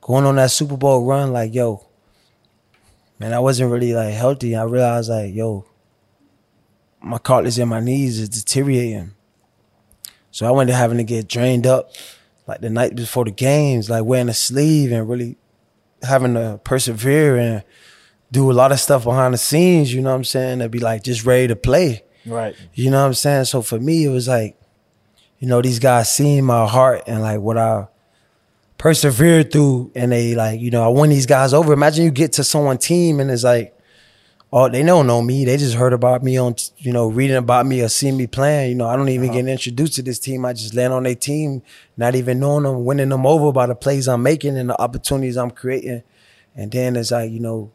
[SPEAKER 4] going on that Super Bowl run, like, yo, man, I wasn't really like healthy. I realized like, yo, my cartilage in my knees is deteriorating. So I went to having to get drained up like the night before the games, like wearing a sleeve and really having to persevere and do a lot of stuff behind the scenes, you know what I'm saying? To be like just ready to play.
[SPEAKER 2] right.
[SPEAKER 4] You know what I'm saying? So for me, it was like, you know, these guys seeing my heart and like what I persevered through, and they like, you know, I won these guys over. Imagine you get to someone's team and it's like, oh, they don't know me. They just heard about me on, you know, reading about me or seeing me playing. You know, I don't even uh-huh. get introduced to this team. I just land on their team, not even knowing them, winning them over by the plays I'm making and the opportunities I'm creating. And then it's like, you know,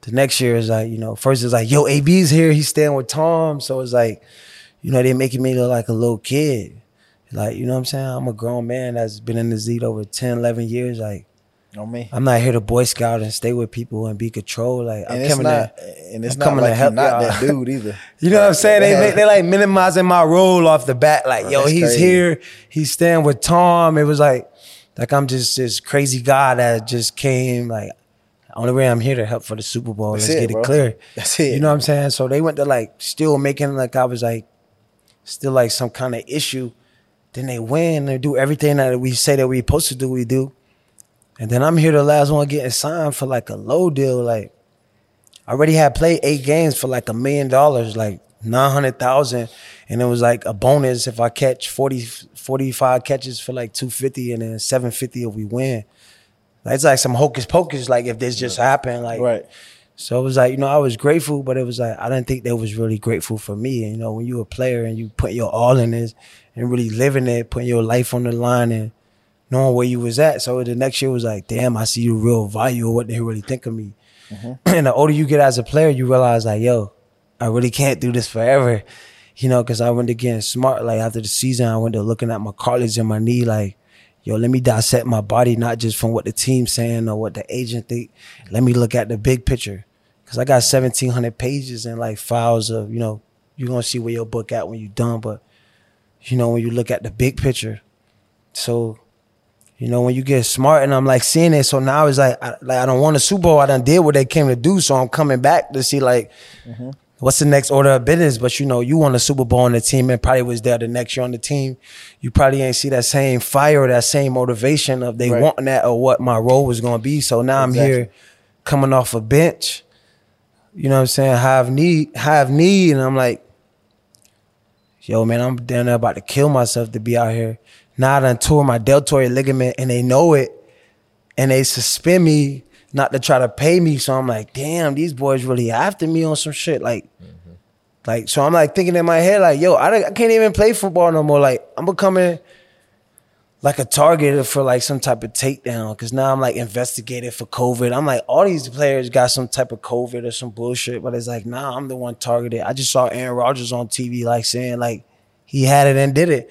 [SPEAKER 4] the next year is like, you know, first it's like, yo, AB's here, he's staying with Tom. So it's like, you know, they're making me look like a little kid. Like, you know what I'm saying? I'm a grown man that's been in the Z over 10, 11 years. Like,
[SPEAKER 2] On me.
[SPEAKER 4] I'm not here to Boy Scout and stay with people and be controlled. Like,
[SPEAKER 2] And
[SPEAKER 4] I'm coming
[SPEAKER 2] not
[SPEAKER 4] there.
[SPEAKER 2] and it's
[SPEAKER 4] I'm
[SPEAKER 2] not
[SPEAKER 4] coming to
[SPEAKER 2] like you're
[SPEAKER 4] help
[SPEAKER 2] not
[SPEAKER 4] y'all.
[SPEAKER 2] that dude either. [laughs]
[SPEAKER 4] You know what I'm saying? They they like minimizing my role off the bat. Like, yo, he's
[SPEAKER 2] crazy.
[SPEAKER 4] here. He's staying with Tom. It was like, like I'm just this crazy guy that just came. Like, only way I'm here to help for the Super Bowl.
[SPEAKER 2] That's
[SPEAKER 4] Let's
[SPEAKER 2] it,
[SPEAKER 4] get it clear.
[SPEAKER 2] That's it.
[SPEAKER 4] You know what I'm saying? So they went to like still making like I was like still like some kind of issue. Then they win. They do everything that we say that we're supposed to do. We do. And then I'm here the last one getting signed for like a low deal. Like I already had played eight games for like a million dollars, like nine hundred thousand, and it was like a bonus if I catch 40, 45 catches for like two fifty, and then seven fifty if we win. Like, it's like some hocus pocus. Like if this just happened, like
[SPEAKER 2] Right.
[SPEAKER 4] so it was like, you know, I was grateful, but it was like I didn't think they was really grateful for me. And, you know, when you're a player and you put your all in this and really living it, putting your life on the line and knowing where you was at. So the next year was like, damn, I see the real value of what they really think of me. Mm-hmm. and the older you get as a player, you realize like, yo, I really can't do this forever. You know, because I went to getting smart. Like after the season, I went to looking at my cartilage in my knee, like, yo, let me dissect my body, not just from what the team's saying or what the agent think. Let me look at the big picture. Cause I got seventeen hundred pages and like files of, you know, you're gonna see where your book at when you're done, but you know, when you look at the big picture. So, you know, when you get smart and I'm like seeing it, so now it's like I, like I don't want a Super Bowl. I done did what they came to do, so I'm coming back to see like mm-hmm. what's the next order of business. But you know, you won a Super Bowl on the team and probably was there the next year on the team. You probably ain't see that same fire or that same motivation of they
[SPEAKER 2] Right.
[SPEAKER 4] wanting that or what my role was gonna be. So now I'm here coming off a bench. You know what I'm saying? Have need, have need, and I'm like, yo, man, I'm down there about to kill myself to be out here. Now I done tore my deltoid ligament and they know it and they suspend me not to try to pay me. So I'm like, damn, these boys really after me on some shit. Like, mm-hmm. like so I'm like thinking in my head, like, yo, I, I can't even play football no more. Like, I'm becoming like a target for like some type of takedown because now I'm like investigated for COVID. I'm like, all these players got some type of COVID or some bullshit, but it's like, nah, I'm the one targeted. I just saw Aaron Rodgers on TV like saying like he had it and did it.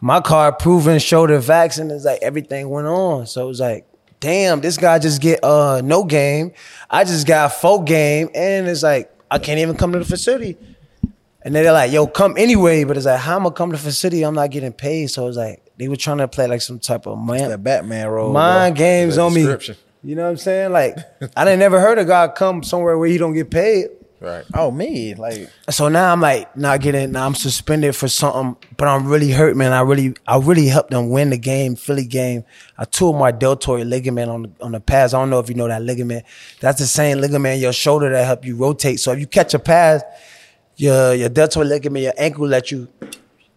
[SPEAKER 4] My card proven showed the vaccine. It's like everything went on. So it was like, damn, this guy just get uh no game. I just got full game, and it's like I can't even come to the facility. And they're like, yo, come anyway. But it's like, how am I come to the facility? I'm not getting paid. So it's like they were trying to play like some type of man,
[SPEAKER 2] That Batman role.
[SPEAKER 4] mind
[SPEAKER 2] bro.
[SPEAKER 4] games on me. You know what I'm saying? Like [laughs] I didn't never heard a guy come somewhere where he don't get paid.
[SPEAKER 3] Right.
[SPEAKER 2] Oh me, like
[SPEAKER 4] So now I'm like not getting. Now I'm suspended for something, but I'm really hurt, man. I really, I really helped them win the game, Philly game. I tore my deltoid ligament on the on the pass. I don't know if you know that ligament. That's the same ligament in your shoulder that help you rotate. So if you catch a pass, your your deltoid ligament, your ankle let you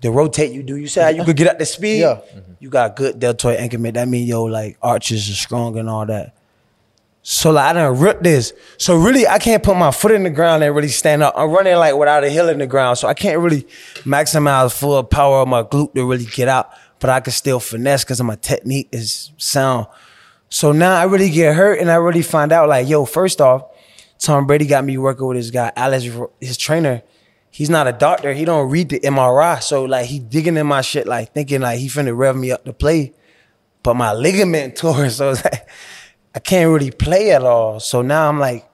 [SPEAKER 4] the rotate you do. You say how you could get up the speed.
[SPEAKER 2] Yeah. Mm-hmm.
[SPEAKER 4] You got good deltoid ligament. That mean yo like arches are strong and all that. So like I done ripped this. So really I can't put my foot in the ground and really stand up. I'm running like without a heel in the ground. So I can't really maximize full power of my glute to really get out. But I can still finesse because my technique is sound. So now I really get hurt and I really find out like, yo, first off, Tom Brady got me working with this guy, Alex, his trainer. He's not a doctor. He don't read the MRI. So like he digging in my shit, like thinking like he finna rev me up to play. But my ligament [laughs] tore. So it's like I can't really play at all. So now I'm like,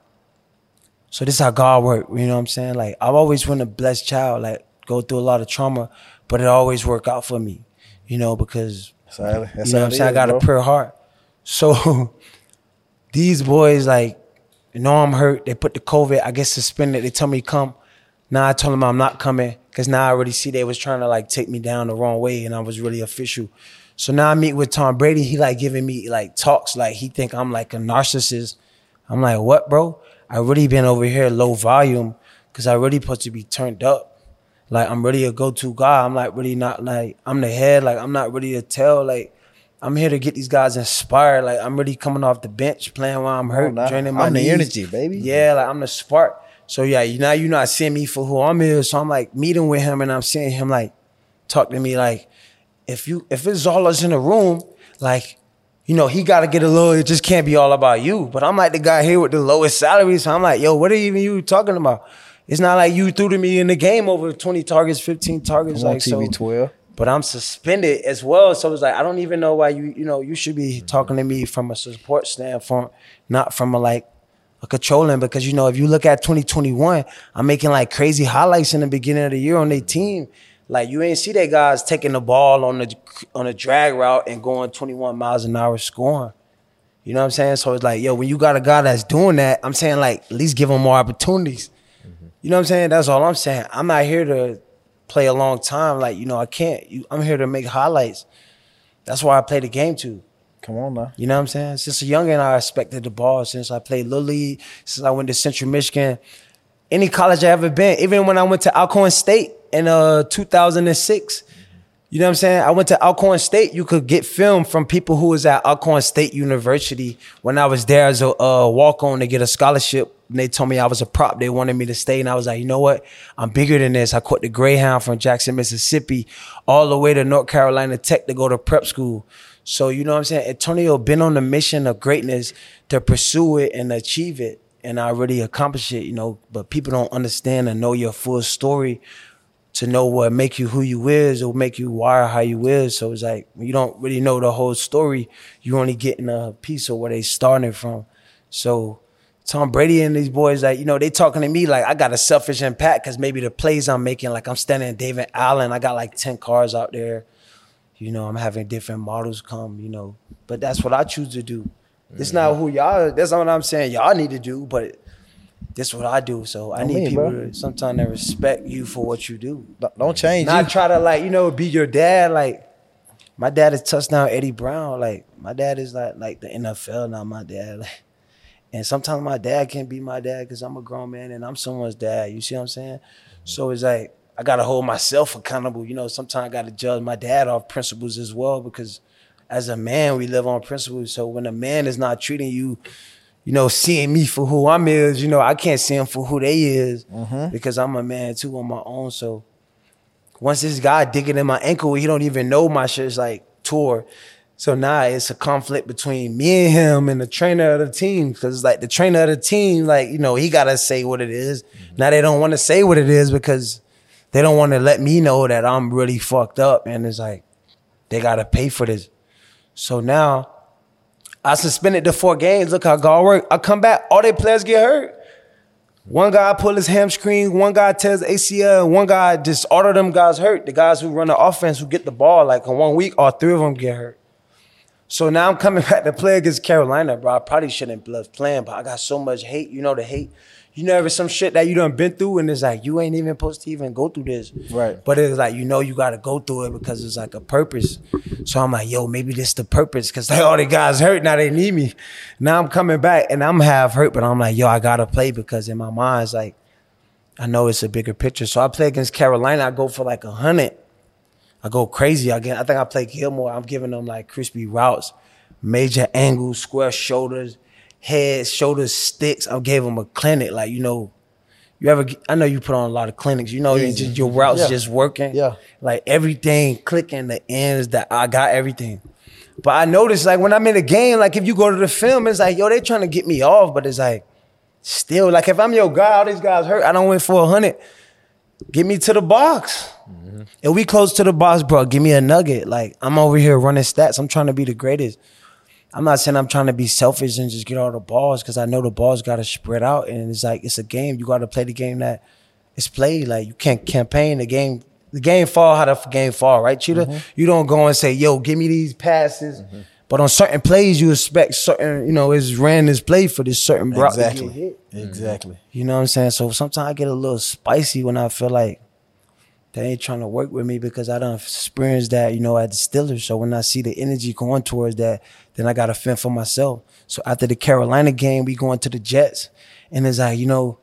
[SPEAKER 4] so this is how God work. You know what I'm saying? Like I've always been a blessed child, like go through a lot of trauma, but it always work out for me. You know, because
[SPEAKER 2] that's that's
[SPEAKER 4] you know what I'm saying? I got
[SPEAKER 2] bro.
[SPEAKER 4] a pure heart. So [laughs] these boys, like, you know I'm hurt. They put the COVID, I guess suspended. They tell me come. Now I told them I'm not coming because now I already see they was trying to like take me down the wrong way and I was really official. So now I meet with Tom Brady. He like giving me like talks like he think I'm like a narcissist. I'm like, what, bro? I really been over here low volume because I really supposed to be turned up. Like I'm really a go-to guy. I'm like really not like I'm the head. Like I'm not really to tell. Like I'm here to get these guys inspired. Like I'm really coming off the bench playing while I'm hurt, oh,
[SPEAKER 2] nah.
[SPEAKER 4] draining my
[SPEAKER 2] I'm the energy, baby.
[SPEAKER 4] Yeah, like I'm the spark. So yeah, you now you're not seeing me for who I'm is. So I'm like meeting with him and I'm seeing him like talk to me like if you if it's all us in the room, like you know, he got to get a little. It just can't be all about you. But I'm like the guy here with the lowest salary, so I'm like, yo, what are even you talking about? It's not like you threw to me in the game over 20 targets, 15 targets,
[SPEAKER 2] I'm
[SPEAKER 4] like so.
[SPEAKER 2] Twelve.
[SPEAKER 4] But I'm suspended as well, so it's like I don't even know why you you know you should be talking to me from a support standpoint, not from a like controlling. Because you know if you look at 2021, I'm making like crazy highlights in the beginning of the year on their team. Like you ain't see that guys taking the ball on the on a drag route and going 21 miles an hour scoring. You know what I'm saying? So it's like, yo, when you got a guy that's doing that, I'm saying like at least give him more opportunities. Mm-hmm. You know what I'm saying? That's all I'm saying. I'm not here to play a long time. Like, you know, I can't. You, I'm here to make highlights. That's why I play the game too.
[SPEAKER 2] Come on now.
[SPEAKER 4] You know what I'm saying? Since a youngin, I expected the ball. Since I played Little League, since I went to Central Michigan, any college I ever been, even when I went to Alcorn State in uh 2006. You know what I'm saying? I went to Alcorn State. You could get film from people who was at Alcorn State University when I was there as a uh, walk on to get a scholarship. And they told me I was a prop. They wanted me to stay. And I was like, you know what? I'm bigger than this. I caught the Greyhound from Jackson, Mississippi, all the way to North Carolina Tech to go to prep school. So, you know what I'm saying? Antonio been on the mission of greatness to pursue it and achieve it. And I already accomplished it, you know, but people don't understand and know your full story to know what make you who you is or make you wire how you is. So it's like you don't really know the whole story, you only getting a piece of where they starting from. So Tom Brady and these boys, like, you know, they talking to me like I got a selfish impact because maybe the plays I'm making, like I'm standing David Allen, I got like 10 cars out there. You know, I'm having different models come, you know. But that's what I choose to do. It's not mm-hmm. who y'all, that's not what I'm saying y'all need to do, but this is what I do. So I need
[SPEAKER 2] me,
[SPEAKER 4] people
[SPEAKER 2] bro.
[SPEAKER 4] to sometimes they respect you for what you do.
[SPEAKER 2] Don't- Don't change
[SPEAKER 4] Not
[SPEAKER 2] you.
[SPEAKER 4] try to like, you know, be your dad. Like my dad is touchdown Eddie Brown. Like my dad is like like the NFL, not my dad. [laughs] Like, and sometimes my dad can't be my dad because I'm a grown man and I'm someone's dad. You see what I'm saying? So it's like I gotta hold myself accountable. You know, sometimes I gotta judge my dad off principles as well because as a man, we live on principles. So when a man is not treating you, you know, seeing me for who I'm is, you know, I can't see him for who they is mm-hmm. because I'm a man too on my own. So once this guy digging in my ankle, he don't even know my shit shit's like tore. So now it's a conflict between me and him and the trainer of the team because like the trainer of the team, like you know, he gotta say what it is. Mm-hmm. Now they don't want to say what it is because they don't want to let me know that I'm really fucked up, and it's like they gotta pay for this. So now I suspended the four games. Look how God work. I come back, all their players get hurt. One guy pull his hamstring, one guy tears ACL, one guy just all of them guys hurt. The guys who run the offense who get the ball, like in one week, all three of them get hurt. So now I'm coming [laughs] back to play against Carolina, bro. I probably shouldn't have playing, but I got so much hate. You know the hate. You know, ever some shit that you done been through, and it's like you ain't even supposed to even go through this.
[SPEAKER 2] Right.
[SPEAKER 4] But it's like you know you got to go through it because it's like a purpose. So I'm like, yo, maybe this the purpose because like [laughs] all the guys hurt now they need me. Now I'm coming back and I'm half hurt, but I'm like, yo, I gotta play because in my mind it's like I know it's a bigger picture. So I play against Carolina. I go for like a hundred. I go crazy. I get. I think I play Gilmore. I'm giving them like crispy routes, major angles, square shoulders, head, shoulders, sticks. I gave them a clinic. Like you know, you ever? I know you put on a lot of clinics. You know, just your routes
[SPEAKER 2] Yeah.
[SPEAKER 4] just working.
[SPEAKER 2] Yeah.
[SPEAKER 4] Like everything clicking. The ends that I got everything. But I noticed like when I'm in a game, like if you go to the film, it's like yo, they trying to get me off, but it's like still like if I'm your guy, all these guys hurt. I don't win for a hundred. Get me to the box. Mm-hmm. If we close to the box, bro, give me a nugget. Like I'm over here running stats. I'm trying to be the greatest. I'm not saying I'm trying to be selfish and just get all the balls because I know the balls got to spread out and it's like it's a game. You got to play the game that it's played. Like you can't campaign the game. The game fall how the game fall, right, Cheetah? Mm-hmm. You don't go and say, "Yo, give me these passes." Mm-hmm. But on certain plays, you expect certain, you know, it's ran this play for this certain get
[SPEAKER 2] Exactly.
[SPEAKER 4] hit. Mm-hmm.
[SPEAKER 2] Exactly.
[SPEAKER 4] You know what I'm saying? So sometimes I get a little spicy when I feel like they ain't trying to work with me because I don't experience that, you know, at the Steelers. So when I see the energy going towards that, then I got to fend for myself. So after the Carolina game, we going to the Jets. And it's like, you know,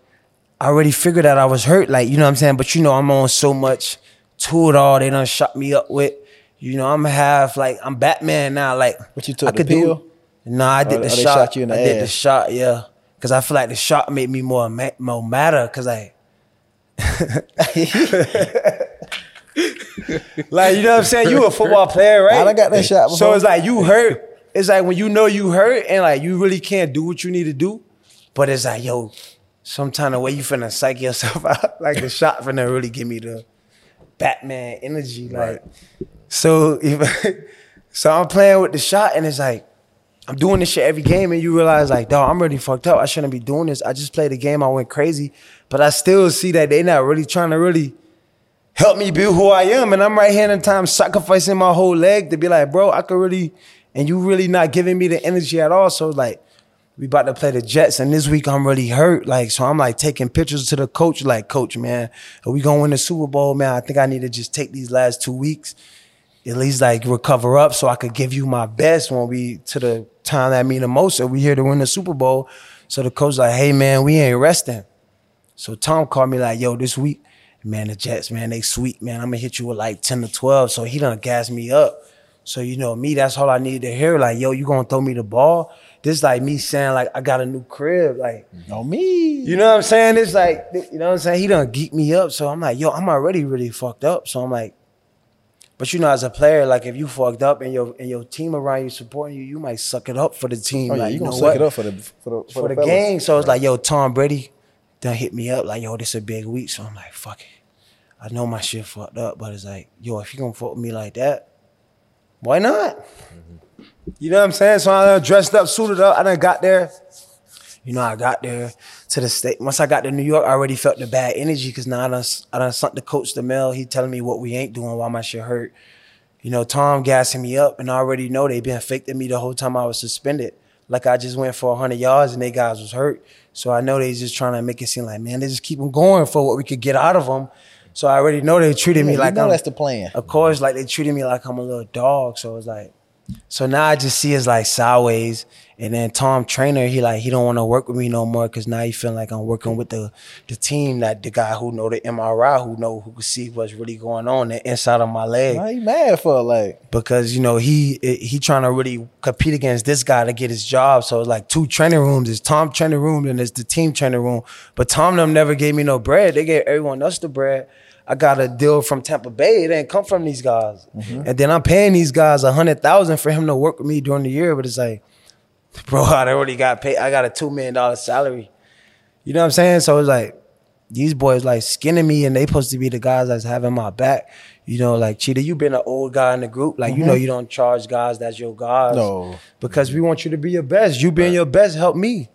[SPEAKER 4] I already figured that I was hurt. Like, you know what I'm saying? But you know, I'm on so much to it all. They done shot me up with. You know, I'm half like, I'm Batman now. Like,
[SPEAKER 2] What you took,
[SPEAKER 4] I
[SPEAKER 2] the
[SPEAKER 4] could do-? No, I did
[SPEAKER 2] Or-
[SPEAKER 4] the
[SPEAKER 2] oh, or
[SPEAKER 4] shot.
[SPEAKER 2] shot you in the
[SPEAKER 4] I did the shot, yeah. Cause I feel like the shot made me more ma- more matter. Cause I, [laughs] like you know what I'm saying. You a football player, right?
[SPEAKER 2] I done got that shot
[SPEAKER 4] So it's like you hurt. It's like when you know you hurt and like you really can't do what you need to do, but it's like yo, sometime the way you finna psych yourself [laughs] out, like the shot finna really give me the Batman energy, like. right. So [laughs] if so, I'm playing with the shot and it's like. I'm doing this shit every game, and you realize like, dog, I'm really fucked up. I shouldn't be doing this. I just played a game. I went crazy, but I still see that they not really trying to really help me be who I am, and I'm right here in time sacrificing my whole leg to be like, bro, I could really, and you really not giving me the energy at all. So like, we about to play the Jets, and this week I'm really hurt. Like, so I'm like taking pictures to the coach, like, coach, man, are we gonna win the Super Bowl, man? I think I need to just take these last two weeks at least like recover up so I could give you my best when we to the time that mean the most. So we here to win the Super Bowl. So the coach like, hey man, we ain't resting. So Tom called me like, yo, this week, man, the Jets, man, they sweet, man. I'm gonna hit you with like 10 to 12. So he done gas me up. So you know me, that's all I needed to hear. Like, yo, you gonna throw me the ball? This is like me saying like I got a new crib. Like,
[SPEAKER 2] On me.
[SPEAKER 4] you know what I'm saying? It's like, you know what I'm saying? He done geek me up. So I'm like, yo, I'm already really fucked up. So I'm like, but you know, as a player, like if you fucked up and your and your team around you supporting you, you might suck it up for the team.
[SPEAKER 2] Oh, yeah,
[SPEAKER 4] like,
[SPEAKER 2] you gonna
[SPEAKER 4] know
[SPEAKER 2] suck
[SPEAKER 4] what?
[SPEAKER 2] it up for the for the,
[SPEAKER 4] for, the,
[SPEAKER 2] fellas.
[SPEAKER 4] game. So it's like, yo, Tom Brady done hit me up like, yo, this a big week. So I'm like, fuck it. I know my shit fucked up, but it's like, yo, if you gonna fuck with me like that, why not? You know what I'm saying? So I done dressed up, suited up. I done got there. You know, I got there to the state. Once I got to New York, I already felt the bad energy because now I done, I done sent the coach the mail. He telling me what we ain't doing, why my shit hurt. You know, Tom gassing me up, and I already know they been faking me the whole time I was suspended. Like I just went for 100 yards and they guys was hurt. So I know they just trying to make it seem like, man, they just keep them going for what we could get out of them. So I already know they treated me
[SPEAKER 2] Yeah,
[SPEAKER 4] like
[SPEAKER 2] you know
[SPEAKER 4] I'm,
[SPEAKER 2] that's the plan.
[SPEAKER 4] of course, like they treated me like I'm a little dog. So it's like, So now I just see it's like sideways. And then Tom Trainer, he like he don't want to work with me no more because now he feeling like I'm working with the the team that the guy who know the MRI, who know who can see what's really going on the inside of my leg.
[SPEAKER 2] Why you mad for like?
[SPEAKER 4] Because you know he he trying to really compete against this guy to get his job. So it's like two training rooms. It's Tom training room and it's the team training room. But Tom them never gave me no bread. They gave everyone else the bread. I got a deal from Tampa Bay. It didn't come from these guys. Mm-hmm. And then I'm paying these guys a hundred thousand for him to work with me during the year. But it's like, [laughs] bro, I already got paid. I got a two million dollar salary. You know what I'm saying? So it's like these boys like skinning me, and they supposed to be the guys that's having my back. You know, like Cheetah, you been an old guy in the group. Like you know, mm-hmm. you don't charge guys that's your guys.
[SPEAKER 2] No.
[SPEAKER 4] because we want you to be your best. You being your best help me.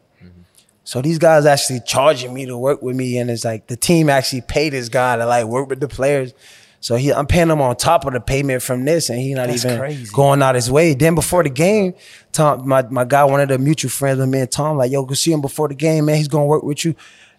[SPEAKER 4] So these guys actually charging me to work with me, and it's like the team actually paid this guy to like work with the players. So he, I'm paying him on top of the payment from this, and he not
[SPEAKER 2] That's
[SPEAKER 4] even
[SPEAKER 2] crazy.
[SPEAKER 4] going out his way. Then before the game, Tom, my my guy, one of the mutual friends with me and Tom, like, yo, go see him before the game, man. He's gonna work with you.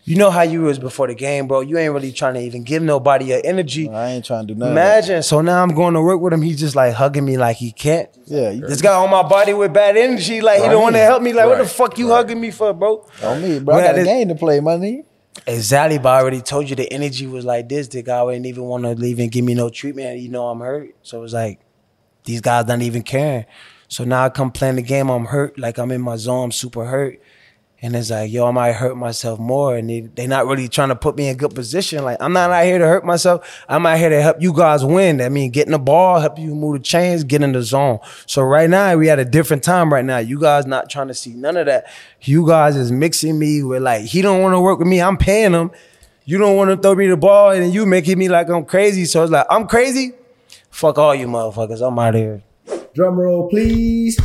[SPEAKER 4] You know how you was before the game, bro. You ain't really trying to even give nobody your energy.
[SPEAKER 2] I ain't trying to do nothing.
[SPEAKER 4] Imagine. So now I'm going to work with him. He's just like hugging me like he can't.
[SPEAKER 2] Yeah,
[SPEAKER 4] This guy on my body with bad energy, like he don't want to help me. Like, what the fuck you hugging me for, bro?
[SPEAKER 2] on me, bro. I got a game to play, money.
[SPEAKER 4] Exactly, but I already told you the energy was like this. The guy wouldn't even want to even give me no treatment. You know I'm hurt, so it's like these guys not even caring. So now I come playing the game, I'm hurt, like I'm in my zone, I'm super hurt. And it's like, yo, I might hurt myself more. And they they not really trying to put me in good position. Like, I'm not out here to hurt myself. I'm out here to help you guys win. I mean, getting the ball, help you move the chains, get in the zone. So right now, we at a different time right now. You guys not trying to see none of that. You guys is mixing me with like, he don't want to work with me. I'm paying him. You don't want to throw me the ball and you making me like I'm crazy. So it's like, I'm crazy. Fuck all you motherfuckers. I'm out here.
[SPEAKER 5] Drum roll, please.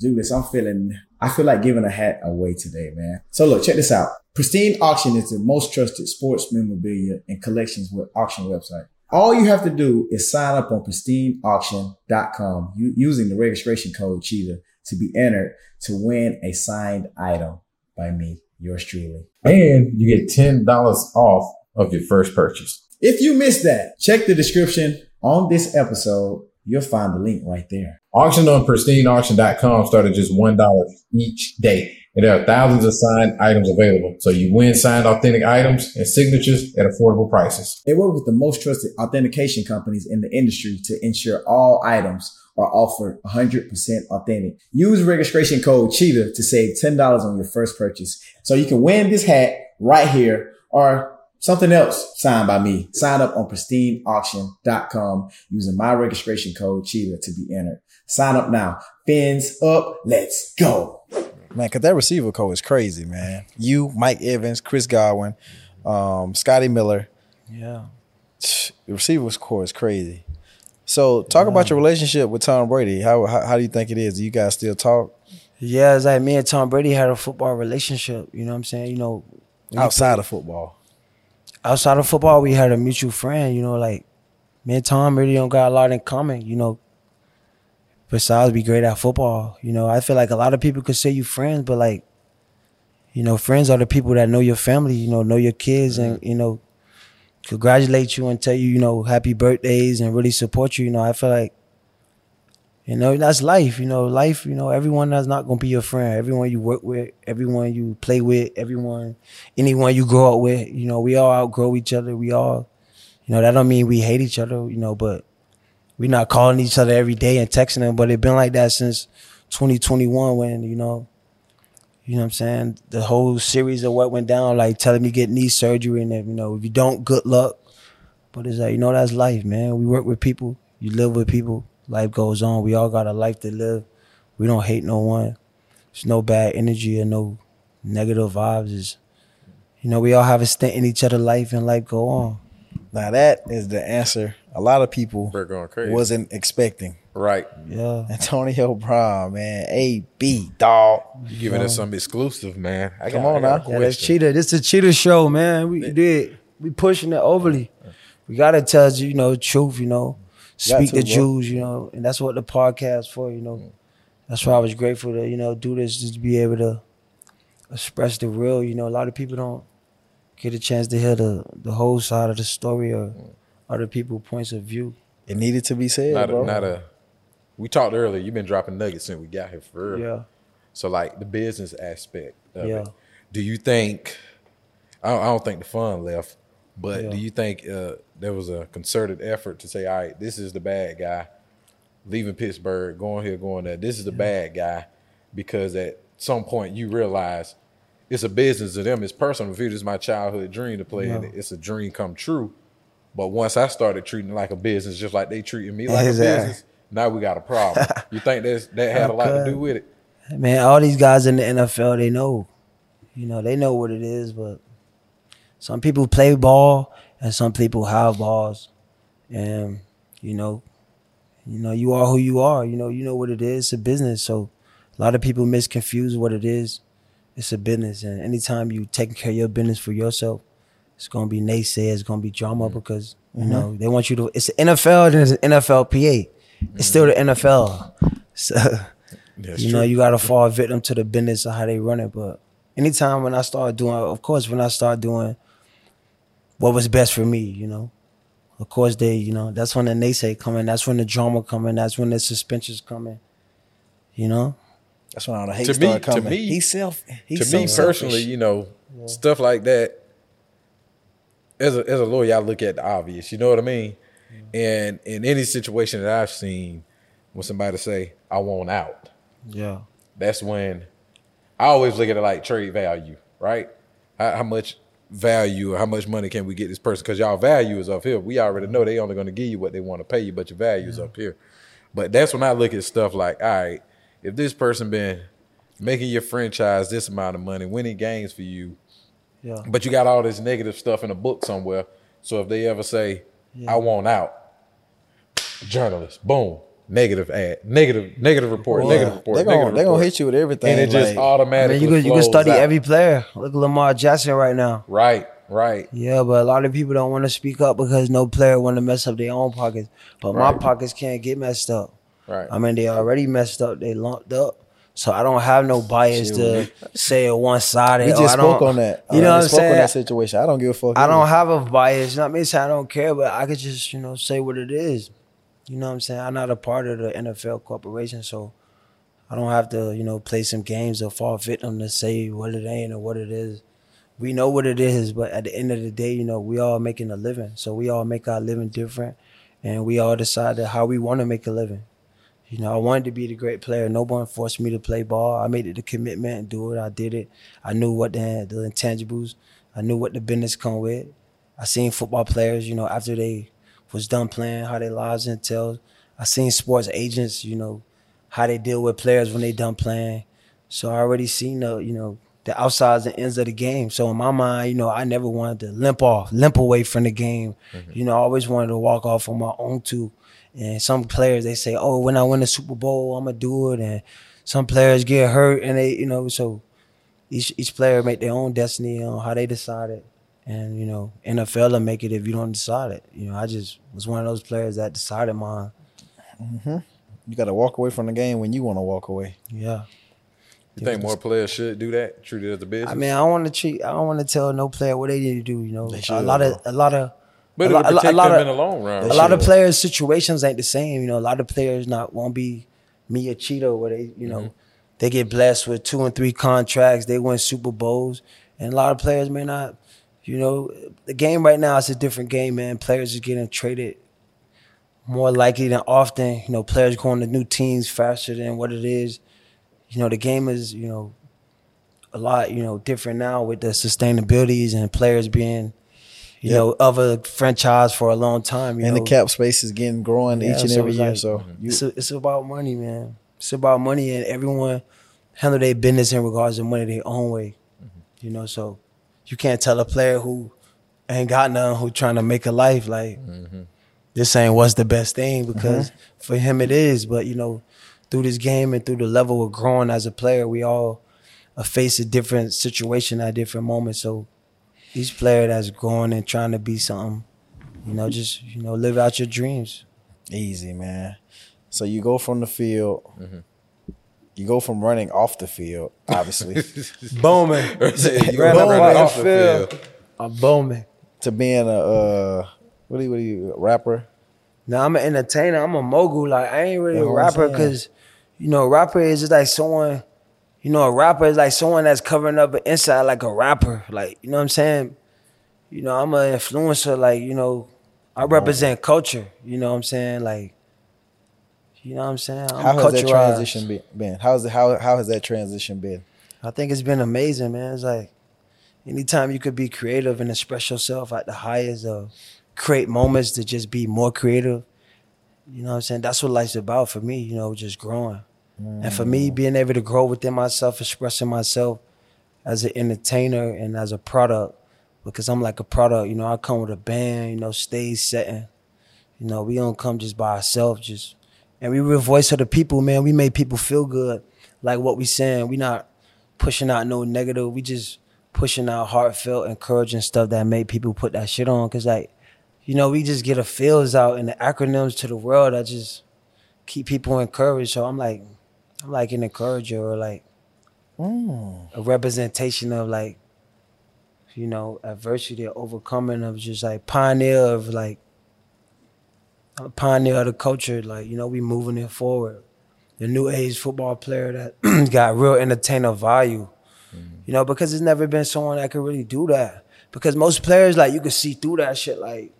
[SPEAKER 5] Julius, I'm feeling, I feel like giving a hat away today, man. So look, check this out. Pristine Auction is the most trusted sports memorabilia and collections with auction website. All you have to do is sign up on pristineauction.com using the registration code Cheetah to be entered to win a signed item by me, yours truly.
[SPEAKER 3] And you get $10 off of your first purchase.
[SPEAKER 5] If you missed that, check the description on this episode. You'll find the link right there.
[SPEAKER 3] Auction on pristineauction.com start at just $1 each day. And there are thousands of signed items available. So you win signed authentic items and signatures at affordable prices.
[SPEAKER 5] They work with the most trusted authentication companies in the industry to ensure all items are offered 100% authentic. Use registration code Cheetah to save $10 on your first purchase. So you can win this hat right here or something else signed by me. Sign up on pristineauction.com using my registration code Cheetah to be entered. Sign up now. Fins up. Let's go.
[SPEAKER 2] Man, cause that receiver code is crazy, man. You, Mike Evans, Chris Godwin, um, Scotty Miller.
[SPEAKER 4] Yeah.
[SPEAKER 2] The receivers corps is crazy. So talk about your relationship with Tom Brady. How, how how do you think it is? Do you guys still talk
[SPEAKER 4] Yeah, it's like me and Tom Brady had a football relationship. You know what I'm saying? You know,
[SPEAKER 2] outside of football?
[SPEAKER 4] Outside of football, we had a mutual friend. You know, like me and Tom really don't got a lot in common. You know, besides be great at football. You know, I feel like a lot of people could say you friends, but like, you know, friends are the people that know your family. You know, know your kids, and you know, congratulate you and tell you, you know, happy birthdays and really support you. You know, I feel like. You know, that's life. You know, life, you know, everyone that's not gonna be your friend. Everyone you work with, everyone you play with, everyone anyone you grow up with, you know, we all outgrow each other. We all, you know, that don't mean we hate each other, you know, but we're not calling each other every day and texting them. But it been like that since 2021 when, you know, you know what I'm saying? The whole series of what went down, like telling me get knee surgery and then, you know, if you don't, good luck. But it's like, you know, that's life, man. We work with people, you live with people, life goes on. We all got a life to live. We don't hate no one. There's no bad energy or no negative vibes. It's, you know, we all have a stint in each other's life and life go on.
[SPEAKER 2] Now that is the answer a lot of people
[SPEAKER 3] We're going crazy.
[SPEAKER 2] wasn't expecting.
[SPEAKER 3] Right.
[SPEAKER 4] Yeah.
[SPEAKER 2] Antonio Brown, man, A B dog.
[SPEAKER 3] You giving us some exclusive, man. I
[SPEAKER 2] Come
[SPEAKER 3] got-
[SPEAKER 2] on
[SPEAKER 3] got a
[SPEAKER 2] now.
[SPEAKER 4] Yeah, that's
[SPEAKER 3] question.
[SPEAKER 4] cheetah. This is a cheetah show, man. We did. We pushing it overly. We gotta tell you, you know, truth, you know.
[SPEAKER 2] Got
[SPEAKER 4] Speak
[SPEAKER 2] to,
[SPEAKER 4] the
[SPEAKER 2] bro.
[SPEAKER 4] Jews, you know, and that's what the podcast for, you know. That's why I was grateful to, you know, do this just to be able to express the real. You know, a lot of people don't get a chance to hear the the whole side of the story or other people's points of view.
[SPEAKER 2] It needed to be said,
[SPEAKER 3] Not
[SPEAKER 2] bro.
[SPEAKER 3] a, not a we talked earlier. You've been dropping nuggets since we got here for real.
[SPEAKER 4] Yeah.
[SPEAKER 3] So like the business aspect of
[SPEAKER 4] Yeah.
[SPEAKER 3] it. Do you think? I don't, I don't think the fun left, but
[SPEAKER 4] Yeah.
[SPEAKER 3] do you think uh, there was a concerted effort to say, all right, this is the bad guy, leaving Pittsburgh, going here, going there. This is the bad guy, because at some point you realize it's a business to them. It's personal. If it is my childhood dream to play, and
[SPEAKER 4] Yeah.
[SPEAKER 3] it's a dream come true. But once I started treating it like a business, just like they treating me like
[SPEAKER 4] Exactly.
[SPEAKER 3] a business, now we got a problem. you think that's, that had a lot to do with it?
[SPEAKER 4] Man, all these guys in the NFL, they know. You know, they know what it is, but some people play ball and some people have balls. And, you know, you know, you are who you are. You know, you know what it is. It's a business. So a lot of people misconfuse what it is. It's a business. And anytime you taking care of your business for yourself, it's gonna be naysayers, it's gonna be drama mm-hmm. because you mm-hmm. know they want you to it's the NFL and it's an NFLPA. It's mm-hmm. still the NFL. [laughs] So
[SPEAKER 3] That's
[SPEAKER 4] you know, you gotta fall victim to the business of how they run it. But anytime when I start doing, of course, when I start doing what was best for me, you know, of course they, you know, that's when the naysay coming. That's when the drama coming. That's when the suspensions coming. You know,
[SPEAKER 2] That's when all the hate
[SPEAKER 3] To me-
[SPEAKER 2] started
[SPEAKER 3] to me-
[SPEAKER 2] he's self. He's
[SPEAKER 3] to
[SPEAKER 2] so
[SPEAKER 3] me
[SPEAKER 2] selfish.
[SPEAKER 3] personally, you know, stuff like that. As a as a lawyer, I look at the obvious. You know what I mean? And in any situation that I've seen, when somebody say, "I want out,"
[SPEAKER 4] yeah,
[SPEAKER 3] that's when I always look at it like trade value, right? How, how much value, or how much money can we get this person? Because y'all value is up here. We already know they only going to give you what they want to pay you, but your value is up here. But that's when I look at stuff like, all right, if this person been making your franchise this amount of money, winning games for you,
[SPEAKER 4] yeah,
[SPEAKER 3] but you got all this negative stuff in a book somewhere. So if they ever say, I want out, journalist, boom, negative ad, negative, negative report, negative report,
[SPEAKER 2] They're gonna they gonna hit you with everything.
[SPEAKER 3] And it just
[SPEAKER 2] like,
[SPEAKER 4] I
[SPEAKER 3] automatically
[SPEAKER 4] mean, you can you can study
[SPEAKER 3] out.
[SPEAKER 4] every player. Look at Lamar Jackson right now.
[SPEAKER 3] Right, right.
[SPEAKER 4] Yeah, but a lot of people don't want to speak up because no player want to mess up their own pockets. But my pockets can't get messed up.
[SPEAKER 3] Right.
[SPEAKER 4] I mean, they already messed up. They lumped up. So I don't have no bias to say it one sided.
[SPEAKER 2] we just spoke on that.
[SPEAKER 4] You know
[SPEAKER 2] we
[SPEAKER 4] what I'm
[SPEAKER 2] spoke on that situation. I don't give a fuck.
[SPEAKER 4] I
[SPEAKER 2] either.
[SPEAKER 4] don't have a bias. Not me saying I don't care, but I could just, you know, say what it is. You know what I'm saying? I'm not a part of the NFL corporation, so I don't have to, you know, play some games or fall victim to say what it ain't or what it is. We know what it is, but at the end of the day, you know, we all making a living. So we all make our living different and we all decide that how we want to make a living. You know, I wanted to be the great player. No one forced me to play ball. I made it a commitment and do it. I did it. I knew what the, the intangibles. I knew what the business come with. I seen football players, you know, after they was done playing, how their lives entailed. I seen sports agents, you know, how they deal with players when they done playing. So I already seen the, you know, the outsides and ends of the game. So in my mind, you know, I never wanted to limp off, limp away from the game. Mm-hmm. You know, I always wanted to walk off on my own too. And some players they say, "Oh, when I win the Super Bowl, I'm gonna do it." And some players get hurt, and they, you know, so each each player make their own destiny on how they decide it. And you know, NFL will make it if you don't decide it. You know, I just was one of those players that decided mine.
[SPEAKER 2] You got to walk away from the game when you want to walk away.
[SPEAKER 4] Yeah.
[SPEAKER 3] You think more players should do that? Treat it as a business.
[SPEAKER 4] I mean, I don't want to treat. I don't want to tell no player what they need to do. You know, a
[SPEAKER 2] should,
[SPEAKER 4] lot of a lot of.
[SPEAKER 3] but
[SPEAKER 4] a
[SPEAKER 3] it'll
[SPEAKER 4] lot- a lot- a lot
[SPEAKER 3] them
[SPEAKER 4] of-
[SPEAKER 3] in the long run.
[SPEAKER 4] a
[SPEAKER 3] right?
[SPEAKER 4] lot of players' situations ain't the same. You know, a lot of players not won't be me or Cheetah where they, you know,
[SPEAKER 3] Mm-hmm.
[SPEAKER 4] they get blessed with two and three contracts, they win Super Bowls, and a lot of players may not. You know, the game right now is a different game, man. Players are getting traded more likely than often. You know, players going to new teams faster than what it is. You know, the game is you know a lot you know different now with the sustainabilities and players being. You
[SPEAKER 2] Yep.
[SPEAKER 4] know, of a franchise for a long time. You
[SPEAKER 2] and
[SPEAKER 4] know,
[SPEAKER 2] the cap space is getting growing
[SPEAKER 4] Yeah,
[SPEAKER 2] each and
[SPEAKER 4] so
[SPEAKER 2] every year.
[SPEAKER 4] like-
[SPEAKER 2] so you,
[SPEAKER 4] it's, a, it's about money, man. It's about money, and everyone handle their business in regards to money their own way. Mm-hmm. You know, so you can't tell a player who ain't got none who trying to make a life like this ain't what's the best thing because for him it is. But you know, through this game and through the level of growing as a player, we all uh, face a different situation at different moments. So each player that's growing and trying to be something, you know, just you know, live out your dreams.
[SPEAKER 2] easy, man. So you go from the field.
[SPEAKER 3] Mm-hmm.
[SPEAKER 2] You go from running off the field, obviously, [laughs]
[SPEAKER 4] Booming. [laughs]
[SPEAKER 3] you
[SPEAKER 4] Ran
[SPEAKER 3] gonna
[SPEAKER 4] up
[SPEAKER 3] run
[SPEAKER 4] right
[SPEAKER 3] off
[SPEAKER 4] off
[SPEAKER 3] the
[SPEAKER 4] field. I'm booming.
[SPEAKER 2] to being a uh, what do you, what do you a rapper?
[SPEAKER 4] No, I'm an entertainer. I'm a mogul. Like I ain't really
[SPEAKER 2] That's
[SPEAKER 4] a rapper because, you know, a rapper is just like someone. You know, a rapper is like someone that's covering up an inside like a rapper. Like you know what I'm saying. You know, I'm an influencer. Like you know, I represent culture. You know what I'm saying. Like, you know what I'm saying. I'm
[SPEAKER 2] How has that transition be- been? How's it, how how has that transition been?
[SPEAKER 4] I think it's been amazing, man. It's like anytime you could be creative and express yourself at the highest of create moments to just be more creative. You know what I'm saying? That's what life's about for me, you know, just growing. And for me, mm. being able to grow within myself, expressing myself as an entertainer and as a product, because I'm like a product, you know, I come with a band, you know, stage setting. You know, we don't come just by ourselves, just and we were a voice of the people, man. We made people feel good. Like what we saying. We not pushing out no negative. We just pushing out heartfelt, encouraging stuff that made people put that shit on. Cause like, you know, we just get a feels out and the acronyms to the world that just keep people encouraged. So I'm like, I'm like an encourager or like mm. a representation of like, you know, adversity or overcoming of just like pioneer of like a pioneer of the culture. Like, you know, we moving it forward. The new age football player that [clears throat] got real entertainer value. Mm-hmm. You know, because there's never been someone that could really do that. Because most players, like, you could see through that shit, like,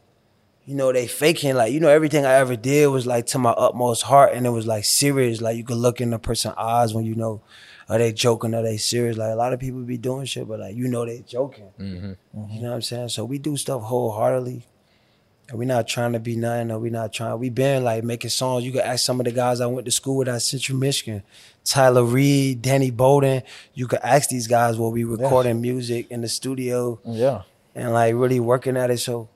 [SPEAKER 4] you know, they faking. Like, you know, everything I ever did was like to my utmost heart and it was like serious. Like you could look in the person's eyes when you know, are they joking, are they serious? Like a lot of people be doing shit, but like you know they joking. Mm-hmm. You know what I'm saying? So we do stuff wholeheartedly. And we not trying to be nothing, or we not trying. We been like making songs. You could ask some of the guys I went to school with at Central Michigan, Tyler Reed, Danny Bowden. You could ask these guys where we recording music in the studio
[SPEAKER 2] Yeah.
[SPEAKER 4] and like really working at it. So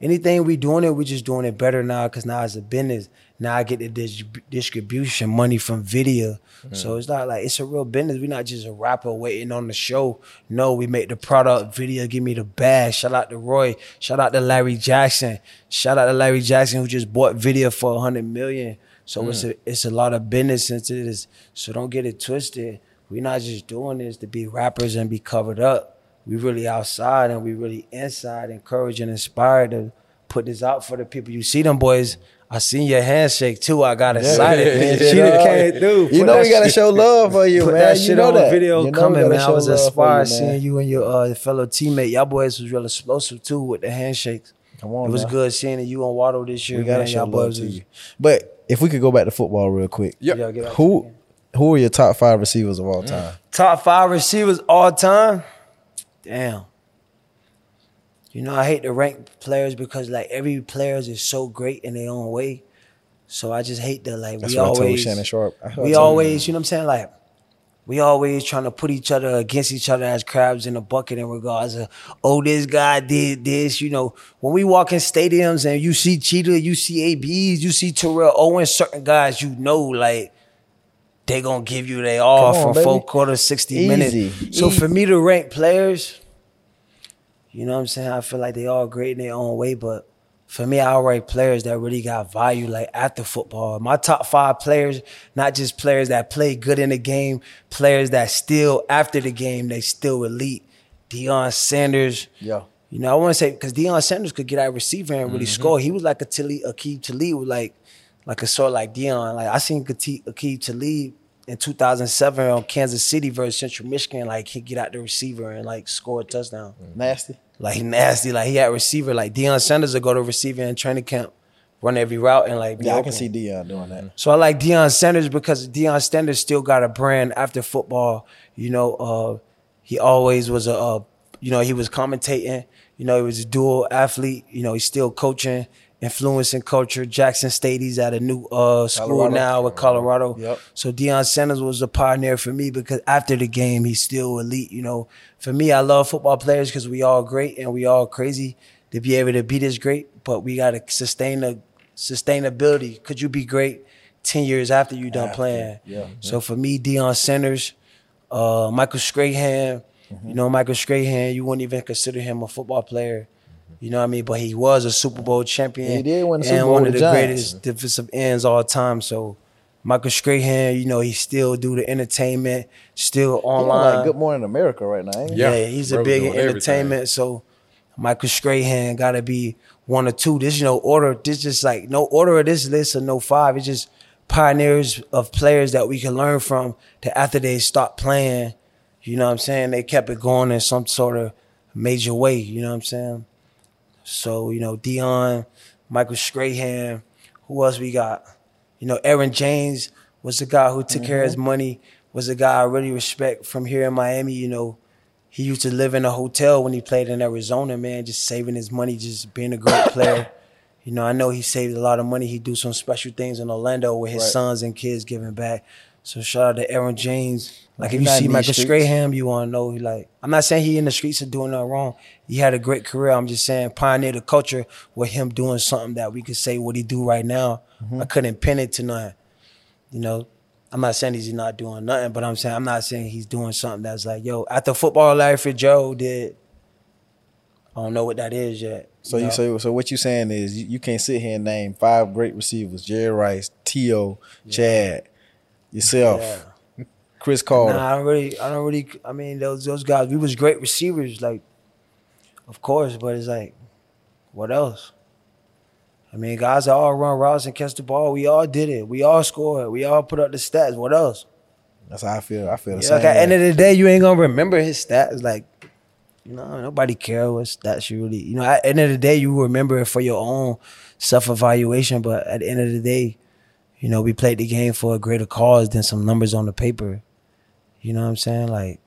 [SPEAKER 4] anything we doing it, we just doing it better now because now it's a business. Now I get the dis- distribution money from Vydia. Mm. So it's not like it's a real business. We're not just a rapper waiting on the show. No, we make the product Vydia, give me the bag. Shout out to Roy. Shout out to Larry Jackson. Shout out to Larry Jackson who just bought Vydia for a hundred million. So it's mm. a it's a lot of business into this. So don't get it twisted. We're not just doing this to be rappers and be covered up we really outside and we really inside, encouraged and inspired to put this out for the people. You see them boys. I seen your handshake too. I got excited. [laughs]
[SPEAKER 2] Yeah,
[SPEAKER 4] she
[SPEAKER 2] yeah,
[SPEAKER 4] done
[SPEAKER 2] yeah.
[SPEAKER 4] came through.
[SPEAKER 2] You
[SPEAKER 4] Put
[SPEAKER 2] know
[SPEAKER 4] that
[SPEAKER 2] we gotta
[SPEAKER 4] shit-
[SPEAKER 2] show love for [laughs] you,
[SPEAKER 4] Put
[SPEAKER 2] man.
[SPEAKER 4] that
[SPEAKER 2] You
[SPEAKER 4] shit
[SPEAKER 2] know
[SPEAKER 4] on
[SPEAKER 2] that.
[SPEAKER 4] video
[SPEAKER 2] You know we
[SPEAKER 4] coming,
[SPEAKER 2] gotta
[SPEAKER 4] man. I
[SPEAKER 2] show
[SPEAKER 4] was
[SPEAKER 2] love for
[SPEAKER 4] inspired
[SPEAKER 2] you, man.
[SPEAKER 4] seeing you and your uh, fellow teammate. Y'all boys was real explosive too with the handshakes.
[SPEAKER 2] Come on,
[SPEAKER 4] It was
[SPEAKER 2] now.
[SPEAKER 4] good seeing that you and Waddle this year.
[SPEAKER 2] We gotta
[SPEAKER 4] man.
[SPEAKER 2] show
[SPEAKER 4] Y'all
[SPEAKER 2] love
[SPEAKER 4] boys
[SPEAKER 2] to
[SPEAKER 4] was-
[SPEAKER 2] you. But if we could go back to football real quick,
[SPEAKER 3] Yep.
[SPEAKER 4] Yeah, get out
[SPEAKER 2] who who are your top five receivers of all
[SPEAKER 4] Mm.
[SPEAKER 2] time?
[SPEAKER 4] Top five receivers all time. Damn. You know, I hate to rank players because like every player is so great in their own way. So I just hate that like
[SPEAKER 2] That's
[SPEAKER 4] we
[SPEAKER 2] what I told
[SPEAKER 4] always
[SPEAKER 2] Shannon Sharpe.
[SPEAKER 4] We always, you know what I'm saying? Like we always trying to put each other against each other as crabs in a bucket in regards of, oh, this guy did this. You know, when we walk in stadiums and you see Cheetah, you see ABs, you see Terrell Owens, certain guys you know, like, they gonna give you they all
[SPEAKER 2] on,
[SPEAKER 4] from
[SPEAKER 2] baby.
[SPEAKER 4] four quarters, 60
[SPEAKER 2] Easy.
[SPEAKER 4] minutes. So for me to rank players, you know what I'm saying? I feel like they all great in their own way, but for me, I rank players that really got value like after football. My top five players, not just players that play good in the game, players that still after the game, they still elite. Deion Sanders.
[SPEAKER 2] Yeah.
[SPEAKER 4] You know, I want to say because Deion Sanders could get out receiver and really mm-hmm. score. He was like a Tilly, Aqib Talib, was like like a sort like Deion. Like I seen Aqib Talib in 2007 on Kansas City versus Central Michigan. Like he get out the receiver and like score a touchdown.
[SPEAKER 2] Nasty.
[SPEAKER 4] Like nasty. Like he had receiver. Like Deion Sanders would go to receiver in training camp, run every route and like
[SPEAKER 2] Yeah, I can see Deion doing that.
[SPEAKER 4] So I like Deion Sanders because Deion Sanders still got a brand after football. You know, uh, he always was a, uh, you know, he was commentating. You know, he was a dual athlete. You know, he's still coaching, influencing culture. Jackson State, he's at a new uh, school
[SPEAKER 2] Colorado.
[SPEAKER 4] now with Colorado.
[SPEAKER 2] Yep.
[SPEAKER 4] So Deion Sanders was a pioneer for me because after the game, he's still elite. You know, for me, I love football players because we all great and we all crazy to be able to be this great, but we got to sustain the sustainability. Could you be great 10 years after you done playing?
[SPEAKER 2] yeah.
[SPEAKER 4] So for me, Deion Sanders, uh, Michael Strahan,
[SPEAKER 2] Mm-hmm.
[SPEAKER 4] you know, Michael Strahan, you wouldn't even consider him a football player. You know what I mean? But he was a Super Bowl champion.
[SPEAKER 2] He did win the
[SPEAKER 4] and
[SPEAKER 2] Super Bowl
[SPEAKER 4] one of
[SPEAKER 2] the
[SPEAKER 4] the
[SPEAKER 2] Giants.
[SPEAKER 4] greatest defensive ends all time. So Michael Strahan, you know, he still do the entertainment, still
[SPEAKER 2] He on
[SPEAKER 4] online.
[SPEAKER 2] like Good Morning America right now. Ain't he?
[SPEAKER 3] Yeah.
[SPEAKER 4] Yeah, he's a big
[SPEAKER 3] doing
[SPEAKER 4] in
[SPEAKER 3] everything.
[SPEAKER 4] entertainment. So Michael Strahan gotta be one or two. This you know order. This just like no order of this list or no five. It's just pioneers of players that we can learn from. That after they stop playing, you know what I'm saying, they kept it going in some sort of major way. You know what I'm saying. So you know Deion, Michael Strahan. Who else we got? You know Edgerrin James was the guy who took care of his mm-hmm. money. Was a guy I really respect from here in Miami. You know he used to live in a hotel when he played in Arizona, man, just saving his money, just being a great [coughs] player. You know, I know he saved a lot of money. He do some special things in Orlando with his
[SPEAKER 2] Right.
[SPEAKER 4] sons and kids giving back. So shout out to Edgerrin James. Like
[SPEAKER 2] He
[SPEAKER 4] if you see Michael
[SPEAKER 2] streets.
[SPEAKER 4] Strahan, you want to know he like. I'm not saying he in the streets of doing nothing wrong. He had a great career. I'm just saying pioneer the culture with him doing something that we could say what he do right now.
[SPEAKER 2] Mm-hmm.
[SPEAKER 4] I couldn't pin it to nothing. You know, I'm not saying he's not doing nothing, but I'm saying I'm not saying he's doing something that's like, yo, after football, Larry Joe did. I don't know what that is yet.
[SPEAKER 2] So you
[SPEAKER 4] know?
[SPEAKER 2] so so what you saying is you, you can't sit here and name five great receivers: Jerry Rice, T.O., Chad, yourself,
[SPEAKER 4] Yeah.
[SPEAKER 2] Cris Carter.
[SPEAKER 4] Nah, I don't really, I don't really. I mean, those those guys, we was great receivers, like, of course, but it's like, what else? I mean, guys that all run routes and catch the ball. We all did it. We all scored. We all put up the stats. What else?
[SPEAKER 2] That's how I feel. I feel the
[SPEAKER 4] Yeah,
[SPEAKER 2] same.
[SPEAKER 4] like at the end of the day, you ain't gonna remember his stats. Like, you know, nobody care what stats you really. You know, at the end of the day, you remember it for your own self evaluation. But at the end of the day, you know, we played the game for a greater cause than some numbers on the paper. You know what I'm saying? Like,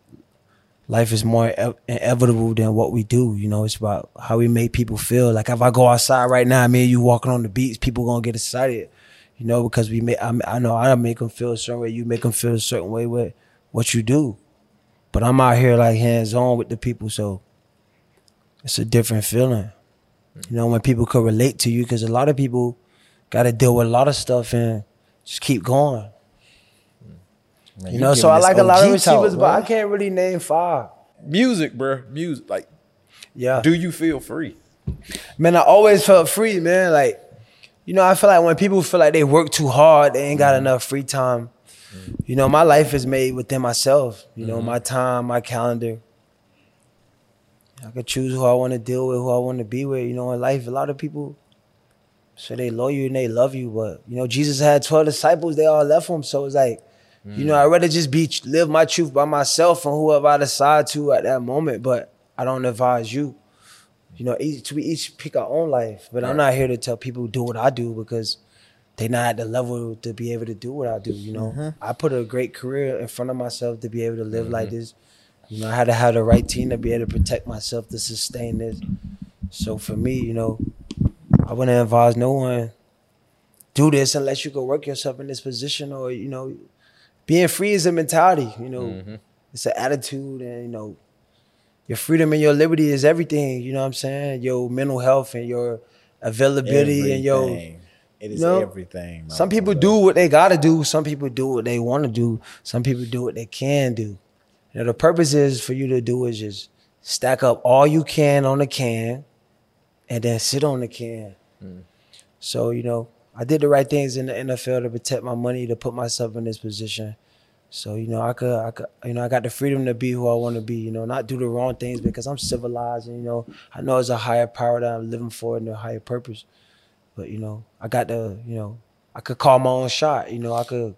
[SPEAKER 4] life is more inevitable than what we do. You know, it's about how we make people feel. Like if I go outside right now, me and you walking on the beach, people gonna get excited. You know, because we make. I, I know I make them feel a certain way. You make them feel a certain way with what you do. But I'm out here like hands on with the people, so it's a different feeling. You know, when people could relate to you, because a lot of people got to deal with a lot of stuff and just keep going.
[SPEAKER 2] Man,
[SPEAKER 4] You know, so I
[SPEAKER 2] this
[SPEAKER 4] like a lot of
[SPEAKER 2] OG
[SPEAKER 4] receivers,
[SPEAKER 2] talk,
[SPEAKER 4] but I can't really name five.
[SPEAKER 6] Music, bro. Music. Like,
[SPEAKER 4] Yeah.
[SPEAKER 6] do you feel free?
[SPEAKER 4] Man, I always felt free, man. Like, you know, I feel like when people feel like they work too hard, they ain't got mm-hmm. enough free time. Mm-hmm. You know, my life is made within myself. You know, mm-hmm. my time, my calendar. I could choose who I want to deal with, who I want to be with. You know, in life, a lot of people say they love you and they love you, but you know, Jesus had twelve disciples. They all left him, so it's like, you know, I'd rather just be live my truth by myself and whoever I decide to at that moment. But I don't advise you you know, each we each pick our own life. But I'm not here to tell people do what I do because they're not at the level to be able to do what I do. You know, mm-hmm. I put a great career in front of myself to be able to live like mm-hmm. this. You know, I had to have the right team to be able to protect myself to sustain this. So for me, you know, I wouldn't advise no one do this unless you can work yourself in this position or you know, being free is a mentality. You know, mm-hmm. it's an attitude and you know your freedom and your liberty is everything. You know what I'm saying? Your mental health and your availability and your.
[SPEAKER 2] Everything. it is
[SPEAKER 4] you know,
[SPEAKER 2] everything.
[SPEAKER 4] Some people do what they gotta do. Some people do what they want to do. Some people do what they can do. You know, the purpose is for you to do is just stack up all you can on the can, and then sit on the can. Mm. So you know, I did the right things in the NFL to protect my money, to put myself in this position. So you know, I could, I could, you know, I got the freedom to be who I want to be. You know, not do the wrong things because I'm civilized, and you know, I know it's a higher power that I'm living for and a higher purpose. But you know, I got the, you know, I could call my own shot. You know, I could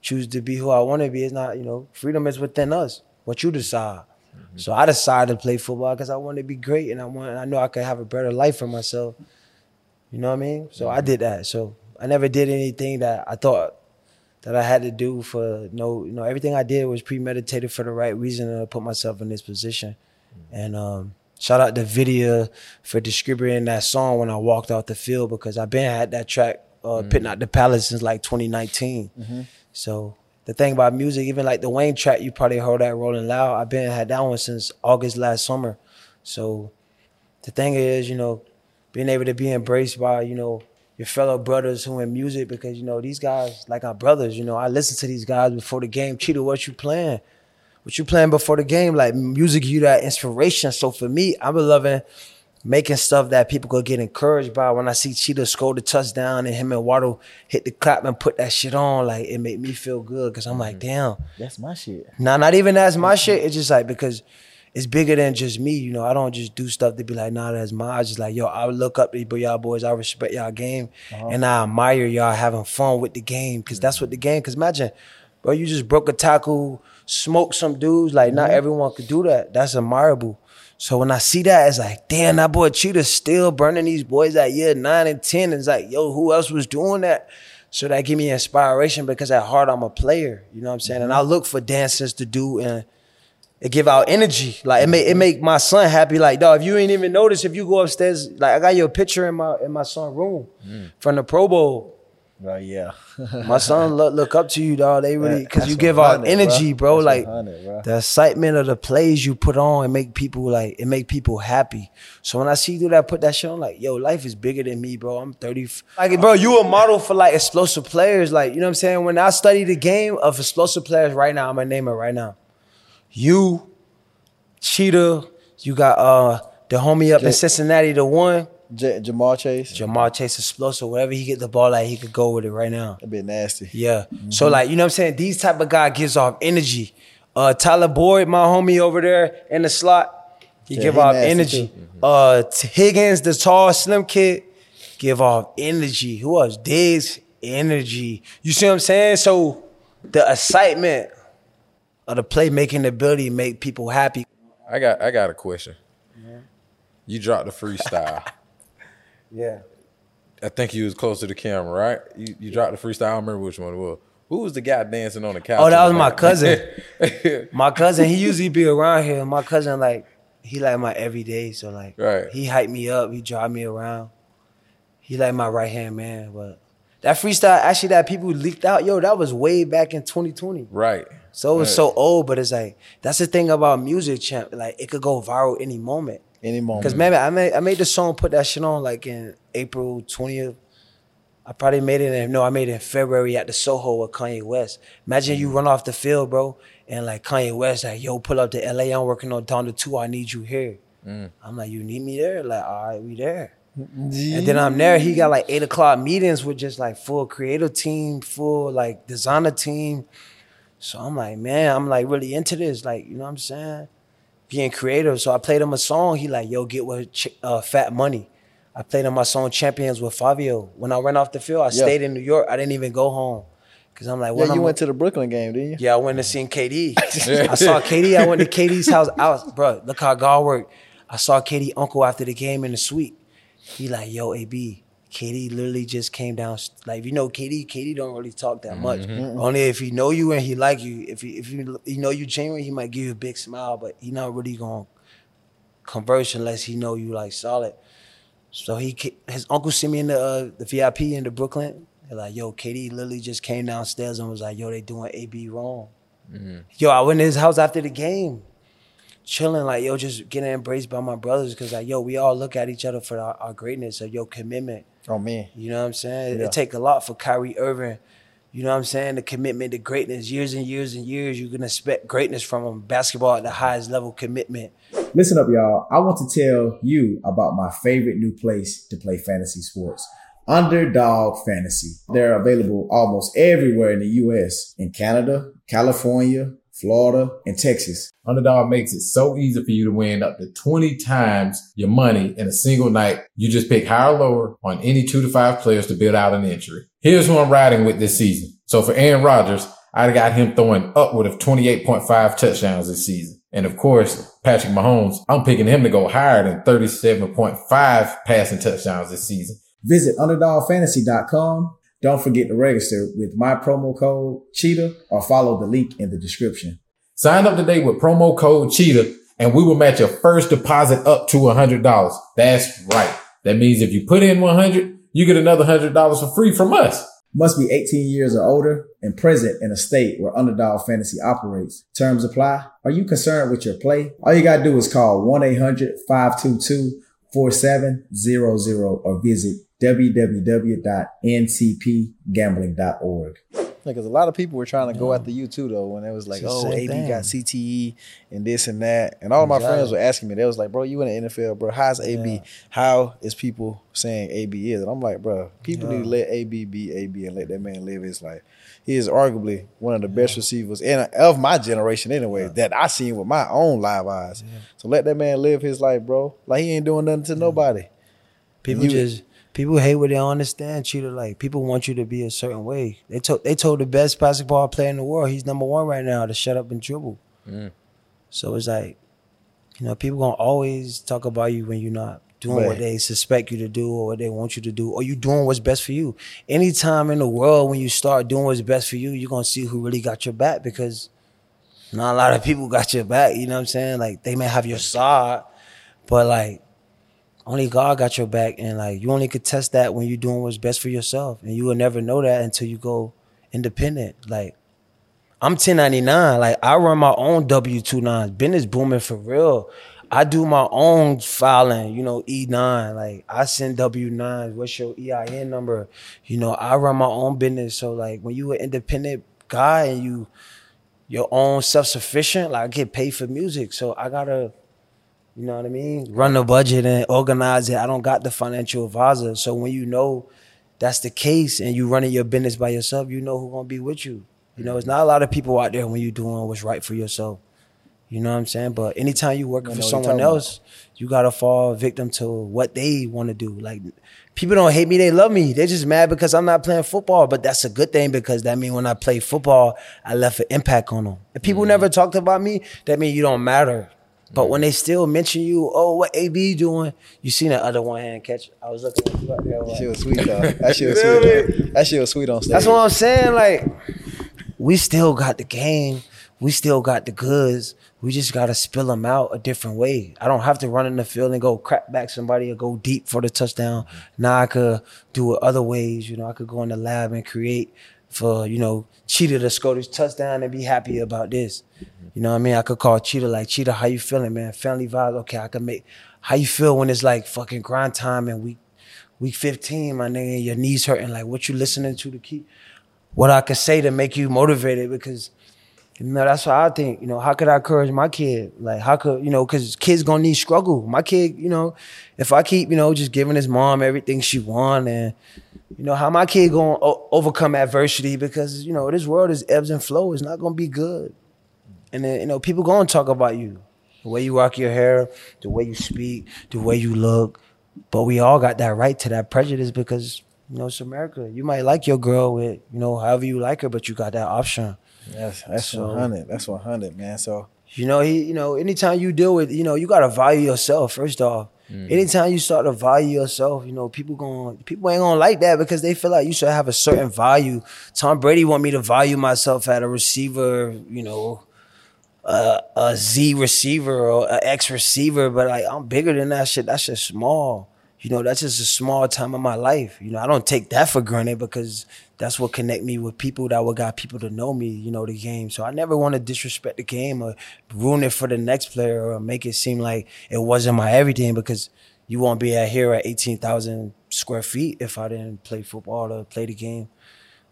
[SPEAKER 4] choose to be who I want to be. It's not, you know, freedom is within us. What you decide. Mm-hmm. So I decided to play football because I want to be great, and I want, I know I could have a better life for myself. You know what I mean? So I did that. So I never did anything that I thought that I had to do for no, you know, everything I did was premeditated for the right reason to put myself in this position. And um, shout out to Vydia for distributing that song when I walked out the field because I've been had that track uh, pitting out the palace since like 2019. So the thing about music, even like the Wayne track, you probably heard that rolling loud. I've been had that one since August last summer. So the thing is, you know, being able to be embraced by, you know, your fellow brothers who in music because, you know, these guys like our brothers, you know, I listen to these guys before the game. Cheetah, what you playing? What you playing before the game? Like music give you that inspiration. So for me, I'm loving making stuff that people could get encouraged by. When I see Cheetah score the touchdown and him and Waddle hit the clap and put that shit on, like it made me feel good because I'm like, mm-hmm. damn,
[SPEAKER 2] That's my shit.
[SPEAKER 4] Nah, not even that's my shit. It's just like because it's bigger than just me. You know, I don't just do stuff to be like, nah, that's mine. I just like, yo, I look up to y'all boys. I respect y'all game, uh-huh. and I admire y'all having fun with the game because that's what the game. Because imagine, bro, you just broke a tackle, smoked some dudes. Like, not mm-hmm. everyone could do that. That's admirable. So when I see that, it's like, damn, that boy Cheetah still burning these boys at year nine and ten. And It's like, yo, who else was doing that? So that give me inspiration because at heart I'm a player. You know what I'm saying? And mm-hmm. I look for dances to do and it give out energy. Like it make it make my son happy. Like, dog, if you ain't even notice, if you go upstairs, like I got your picture in my in my son's room from the Pro Bowl.
[SPEAKER 2] Bro, yeah. [laughs]
[SPEAKER 4] My son look look up to you, dog. They really because you give out energy, bro.
[SPEAKER 2] That's
[SPEAKER 4] Like
[SPEAKER 2] bro.
[SPEAKER 4] the excitement of the plays you put on and make people like it make people happy. So when I see you do that, put that shit on, like, yo, life is bigger than me, bro. I'm 30. Like, bro, you a model for like explosive players. Like, you know what I'm saying? When I study the game of explosive players right now, I'm gonna name it right now. You, Cheetah, you got uh the homie up in Cincinnati, the one,
[SPEAKER 2] J- Ja'Marr Chase.
[SPEAKER 4] Ja'Marr Chase explosive, wherever he get the ball at, he could go with it right now.
[SPEAKER 2] A bit nasty.
[SPEAKER 4] Yeah. So like, you know what I'm saying? These type of guy gives off energy. Uh Tyler Boyd, my homie over there in the slot, he
[SPEAKER 2] Yeah,
[SPEAKER 4] give
[SPEAKER 2] he
[SPEAKER 4] off energy.
[SPEAKER 2] too.
[SPEAKER 4] Uh Higgins, the tall, slim kid, give off energy. Who else? Diggs, energy. You see what I'm saying? So the excitement of the playmaking ability make people happy.
[SPEAKER 6] I got I got a question. You dropped the freestyle. [laughs]
[SPEAKER 4] Yeah.
[SPEAKER 6] I think you was close to the camera, right? You you dropped the freestyle. I don't remember which one it was. Who was the guy dancing on the couch?
[SPEAKER 4] Oh, that was my [laughs] cousin. [laughs] my cousin, he usually be around here. My cousin, like, he like my everyday. So like,
[SPEAKER 6] Right.
[SPEAKER 4] he hype me up. He drive me around. He like my right hand man. But that freestyle, actually, that people leaked out, yo, that was way back in 2020.
[SPEAKER 6] right.
[SPEAKER 4] So it was
[SPEAKER 6] Right.
[SPEAKER 4] so old, but it's like that's the thing about music, champ. Like it could go viral any moment.
[SPEAKER 2] Any moment.
[SPEAKER 4] Cause man, I made I made the song, put that shit on like in April twentieth. I probably made it in no, I made it in February at the Soho with Kanye West. Imagine you mm. run off the field, bro, and like Kanye West, like, yo, pull up to LA, I'm working on Donda 2, I need you here. Mm. I'm like, you need me there? Like, all right, we there. Mm-hmm. And then I'm there. He got like eight o'clock meetings with just like full creative team, full like designer team. So I'm like, man, I'm like really into this. Like, you know what I'm saying? Being creative. So I played him a song. He like, yo, get with Ch- uh, Fat Money. I played him my song Champions with Fabio. When I ran off the field, I stayed in New York. I didn't even go home. Cause I'm like,
[SPEAKER 2] yeah, you
[SPEAKER 4] I'm-
[SPEAKER 2] went to the Brooklyn game, didn't you?
[SPEAKER 4] yeah, I went to see KD. [laughs] I saw KD. I went to KD's house. I was, bro, look how God worked. I saw KD uncle after the game in the suite. He like, yo, AB, KD literally just came down. Like, you know KD, KD don't really talk that much. Only if he know you and he like you. If he, if you, he know you genuine, he might give you a big smile, but he not really gonna converse unless he know you like solid. So he, his uncle sent me in the uh, the VIP in the Brooklyn. They're like, yo, KD literally just came downstairs and was like, yo, they doing AB wrong. Yo, I went to his house after the game, chilling, like, yo, just getting embraced by my brothers. Cause like, yo, we all look at each other for our, our greatness, so yo, commitment.
[SPEAKER 2] Oh man.
[SPEAKER 4] You know what I'm saying?
[SPEAKER 2] Yeah.
[SPEAKER 4] It take a lot for Kyrie Irving. You know what I'm saying? The commitment to greatness, years and years and years. You can expect greatness from him. Basketball at the highest level commitment.
[SPEAKER 5] Listen up, y'all. I want to tell you about my favorite new place to play fantasy sports. Underdog Fantasy. They're available almost everywhere in the US, in Canada, California, Florida, and Texas.
[SPEAKER 3] Underdog makes it so easy for you to win up to 20 times your money in a single night. You just pick higher or lower on any two to five players to build out an entry. Here's who I'm riding with this season. So for Aaron Rodgers, I got him throwing upward of 28.5 touchdowns this season. And of course, Patrick Mahomes, I'm picking him to go higher than 37.5 passing touchdowns this season.
[SPEAKER 5] Visit underdogfantasy.com. Don't forget to register with my promo code Cheetah or follow the link in the description.
[SPEAKER 3] Sign up today with promo code Cheetah and we will match your first deposit up to $100. That's right. That means if you put in 100, you get another $100 for free from us.
[SPEAKER 5] Must be 18 years or older and present in a state where Underdog Fantasy operates. Terms apply. Are you concerned with your play? All you gotta do is call 1-800-522-4700 or visit www.ncpgambling.org.
[SPEAKER 2] Because a lot of people were trying to go after you too, though. When it was like,
[SPEAKER 4] It's the
[SPEAKER 2] "Oh,
[SPEAKER 4] same
[SPEAKER 2] AB got. CTE and this and that," and all of my
[SPEAKER 4] Exactly.
[SPEAKER 2] friends were asking me, they was like, "Bro, you in the NFL, bro? How's AB? How is people saying AB is?" And I'm like, "Bro, people
[SPEAKER 4] Yeah.
[SPEAKER 2] need to let AB be AB and let that man live his life. He is arguably one of the best receivers in of my generation, anyway, that I seen with my own live eyes. So let that man live his life, bro. Like he ain't doing nothing to nobody.
[SPEAKER 4] People
[SPEAKER 2] You-
[SPEAKER 4] just people hate what they don't understand. Cheetah, like people want you to be a certain way. They told they told the best basketball player in the world, he's number one right now, to shut up and dribble.
[SPEAKER 6] Mm.
[SPEAKER 4] So it's like, you know, people gonna always talk about you when you're not doing
[SPEAKER 2] Right.
[SPEAKER 4] what they suspect you to do or what they want you to do, or you doing what's best for you. Anytime in the world when you start doing what's best for you, you're gonna see who really got your back because not a lot of people got your back. You know what I'm saying? Like they may have your side, but like only God got your back, and like you only could test that when you're doing what's best for yourself, and you will never know that until you go independent. Like I'm 1099, like I run my own W two nines. Business booming for real. I do my own filing, you know, E9. Like I send W nines. What's your EIN number? You know, I run my own business. So like when you an independent guy and you your own self sufficient, like I get paid for music. So I gotta you know what I mean? Run the budget and organize it. I don't got the financial advisor. So when you know that's the case and you running your business by yourself, you know who's gonna be with you. You know, it's not a lot of people out there when you're doing what's right for yourself. You know what I'm saying? But anytime you working for
[SPEAKER 2] know what you're
[SPEAKER 4] someone
[SPEAKER 2] talking about.
[SPEAKER 4] else, you gotta fall victim to what they want to do. Like people don't hate me, they love me. They're just mad because I'm not playing football. But that's a good thing because that mean when I play football, I left an impact on them. If
[SPEAKER 2] Mm-hmm.
[SPEAKER 4] people never talked about me, that mean you don't matter. But when they still mention you, oh, what AB doing? You seen that other one hand catch? I was looking at you out there.
[SPEAKER 2] That
[SPEAKER 4] like-
[SPEAKER 2] shit was sweet though. That shit was sweet. though. That shit was sweet on stage.
[SPEAKER 4] That's what I'm saying. Like, we still got the game. We still got the goods. We just gotta spill them out a different way. I don't have to run in the field and go crap back somebody or go deep for the touchdown. Now I could do it other ways. You know, I could go in the lab and create for you know Cheetah to score this touchdown and be happy about this. You know what I mean? I could call Cheetah like Cheetah, how you feeling, man? Family vibes. Okay, I could make. How you feel when it's like fucking grind time and week week 15, my nigga, your knees hurting. Like what you listening to to keep what I could say to make you motivated because you know that's what I think. You know, how could I encourage my kid? Like how could you know? Because kids gonna need struggle. My kid, you know, if I keep you know just giving his mom everything she want and you know how my kid gonna o- overcome adversity because you know this world is ebbs and flow. It's not gonna be good, and then you know people gonna talk about you, the way you rock your hair, the way you speak, the way you look. But we all got that right to that prejudice because you know it's America. You might like your girl with you know however you like her, but you got that option.
[SPEAKER 2] That's that's
[SPEAKER 4] So-
[SPEAKER 2] one hundred. That's one hundred, man. So
[SPEAKER 4] You know, he, you know, anytime you deal with, you know, you gotta value yourself first off. Mm. Anytime you start to value yourself, you know, people going people ain't gonna like that because they feel like you should have a certain value. Tom Brady want me to value myself at a receiver, you know, a, a Z receiver or a X receiver, but like I'm bigger than that shit. That's just small. You know, that's just a small time of my life. You know, I don't take that for granted because that's what connect me with people that would got people to know me, you know, the game. So I never want to disrespect the game or ruin it for the next player or make it seem like it wasn't my everything because you won't be at here at 18,000 square feet if I didn't play football or play the game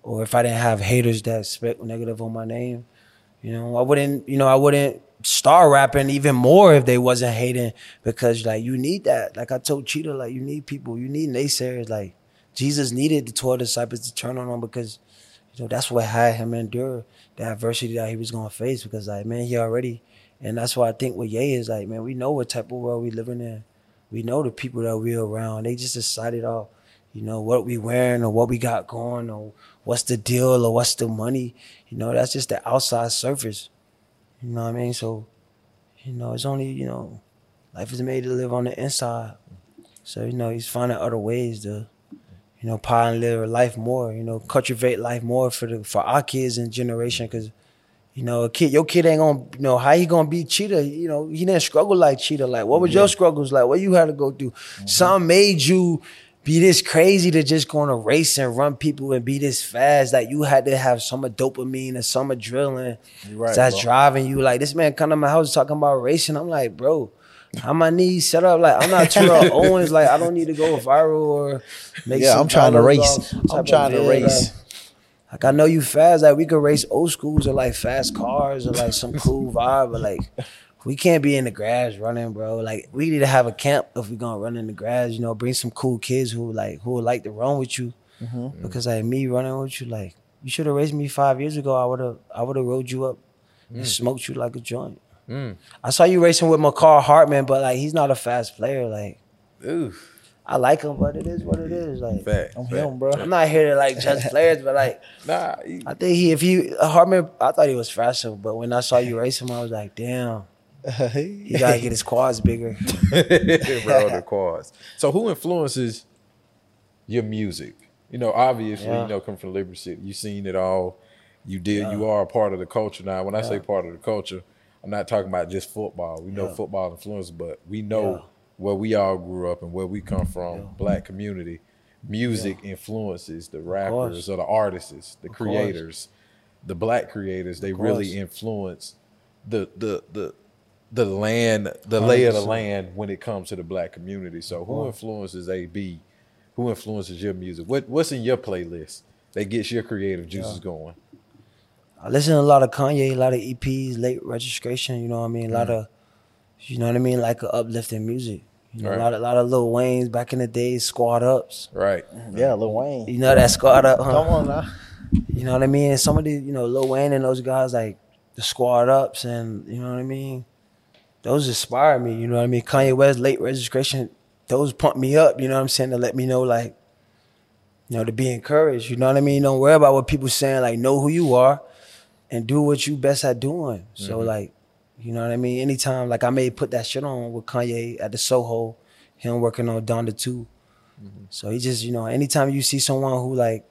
[SPEAKER 4] or if I didn't have haters that spec negative on my name. You know, I wouldn't, you know, I wouldn't start rapping even more if they wasn't hating because like you need that. Like I told Cheetah, like you need people, you need naysayers. Like Jesus needed the 12 disciples to turn on him because, you know, that's what had him endure the adversity that he was gonna face because like man, he already and that's why I think what Ye is like, man, we know what type of world we living in. We know the people that we around. They just decided off, you know, what we wearing or what we got going or what's the deal or what's the money. You know, that's just the outside surface. You know what I mean? So, you know, it's only, you know, life is made to live on the inside. So, you know, he's finding other ways to, you know, live life more, you know, cultivate life more for the for our kids and generation. Cause, you know, a kid, your kid ain't gonna, you know, how he gonna be cheetah? You know, he didn't struggle like cheetah. Like, what was your struggles like? What you had to go through? Mm-hmm. Some made you be this crazy to just go on a race and run people and be this fast. Like you had to have some of dopamine and some adrenaline
[SPEAKER 2] right,
[SPEAKER 4] that's
[SPEAKER 2] bro.
[SPEAKER 4] driving you. Like this man come to my house talking about racing. I'm like, bro, how my knees set up? Like I'm not [laughs] Terrell Owens. Like I don't need to go viral or make.
[SPEAKER 2] yeah,
[SPEAKER 4] some
[SPEAKER 2] I'm trying to race.
[SPEAKER 4] off some type
[SPEAKER 2] I'm trying to
[SPEAKER 4] vid.
[SPEAKER 2] race.
[SPEAKER 4] Like I know you fast, like we could race old schools or like fast cars or like some cool [laughs] vibe, but like we can't be in the grass running, bro. Like we need to have a camp if we're gonna run in the grass. You know, bring some cool kids who like who would like to run with you. Mm-hmm. Mm-hmm. Because like me running with you, like you should have raised me five years ago. I would have I would have rode you up and mm. smoked you like a joint. Mm. I saw you racing with Mecole Hardman, but like he's not a fast player. Like
[SPEAKER 6] Ooh,
[SPEAKER 4] I like him, but it is what it is. Like
[SPEAKER 6] fact.
[SPEAKER 2] I'm
[SPEAKER 6] fact.
[SPEAKER 2] him, bro.
[SPEAKER 4] I'm not here to like judge [laughs] players, but like
[SPEAKER 6] Nah, he,
[SPEAKER 4] I think he if he Hartman, I thought he was faster, but when I saw you race him, I was like, damn, [laughs] he gotta get his quads bigger. [laughs]
[SPEAKER 6] bro, the quads. So, who influences your music? You know, obviously,
[SPEAKER 4] Yeah.
[SPEAKER 6] you know, come from Liberty City, you seen it all. You did. You are a part of the culture now. When I say part of the culture, I'm not talking about just football. We know
[SPEAKER 4] Yeah.
[SPEAKER 6] football influences, but we know
[SPEAKER 4] Yeah.
[SPEAKER 6] where we all grew up and where we come from. Black community, music influences the rappers or the artists, the
[SPEAKER 4] course.
[SPEAKER 6] creators, the black creators. They really influence the the the the land, the lay of the land when it comes to the black community. So who influences AB? Who influences your music? What what's in your playlist that gets your creative juices going?
[SPEAKER 4] I listen to a lot of Kanye, a lot of EPs, late registration. You know what I mean? A lot of, you know what I mean, like uplifting music. You know,
[SPEAKER 6] Right.
[SPEAKER 4] a lot, of, lot of Lil Wayne's back in the days, Squad Ups.
[SPEAKER 6] Right.
[SPEAKER 2] Yeah, Lil Wayne.
[SPEAKER 4] You know that Squad Up? Huh?
[SPEAKER 2] Come on now.
[SPEAKER 4] You know what I mean? And some of the, you know, Lil Wayne and those guys like the Squad Ups, and you know what I mean. Those inspire me. You know what I mean? Kanye West late registration. Those pump me up. You know what I'm saying? To let me know like, you know, to be encouraged. You know what I mean? Don't worry about what people saying. Like, know who you are, and do what you best at doing. So mm-hmm. like, you know what I mean? Anytime like I may put that shit on with Kanye at the Soho, him working on Donda 2 mm-hmm. So he just, you know, anytime you see someone who like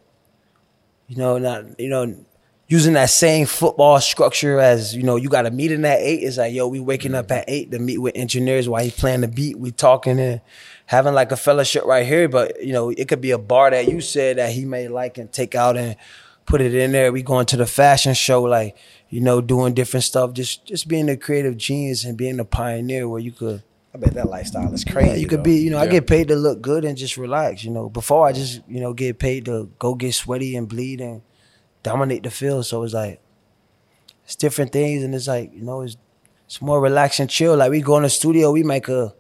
[SPEAKER 4] you know, not you know, using that same football structure as you know, you got a meeting at eight. It's like, yo, we waking up mm-hmm. at eight to meet with engineers while he playing the beat. We talking and having like a fellowship right here. But you know, it could be a bar that you said that he may like and take out and put it in there. We going to the fashion show, like you know, doing different stuff. Just just being a creative genius and being a pioneer where you could.
[SPEAKER 2] I bet that lifestyle is crazy.
[SPEAKER 4] Yeah, you could
[SPEAKER 2] though.
[SPEAKER 4] be, you know, I get paid to look good and just relax, you know. Before I just, you know, get paid to go get sweaty and bleed and dominate the field. So it's like it's different things and it's like, you know, it's it's more relax and chill. Like we go in the studio, we make a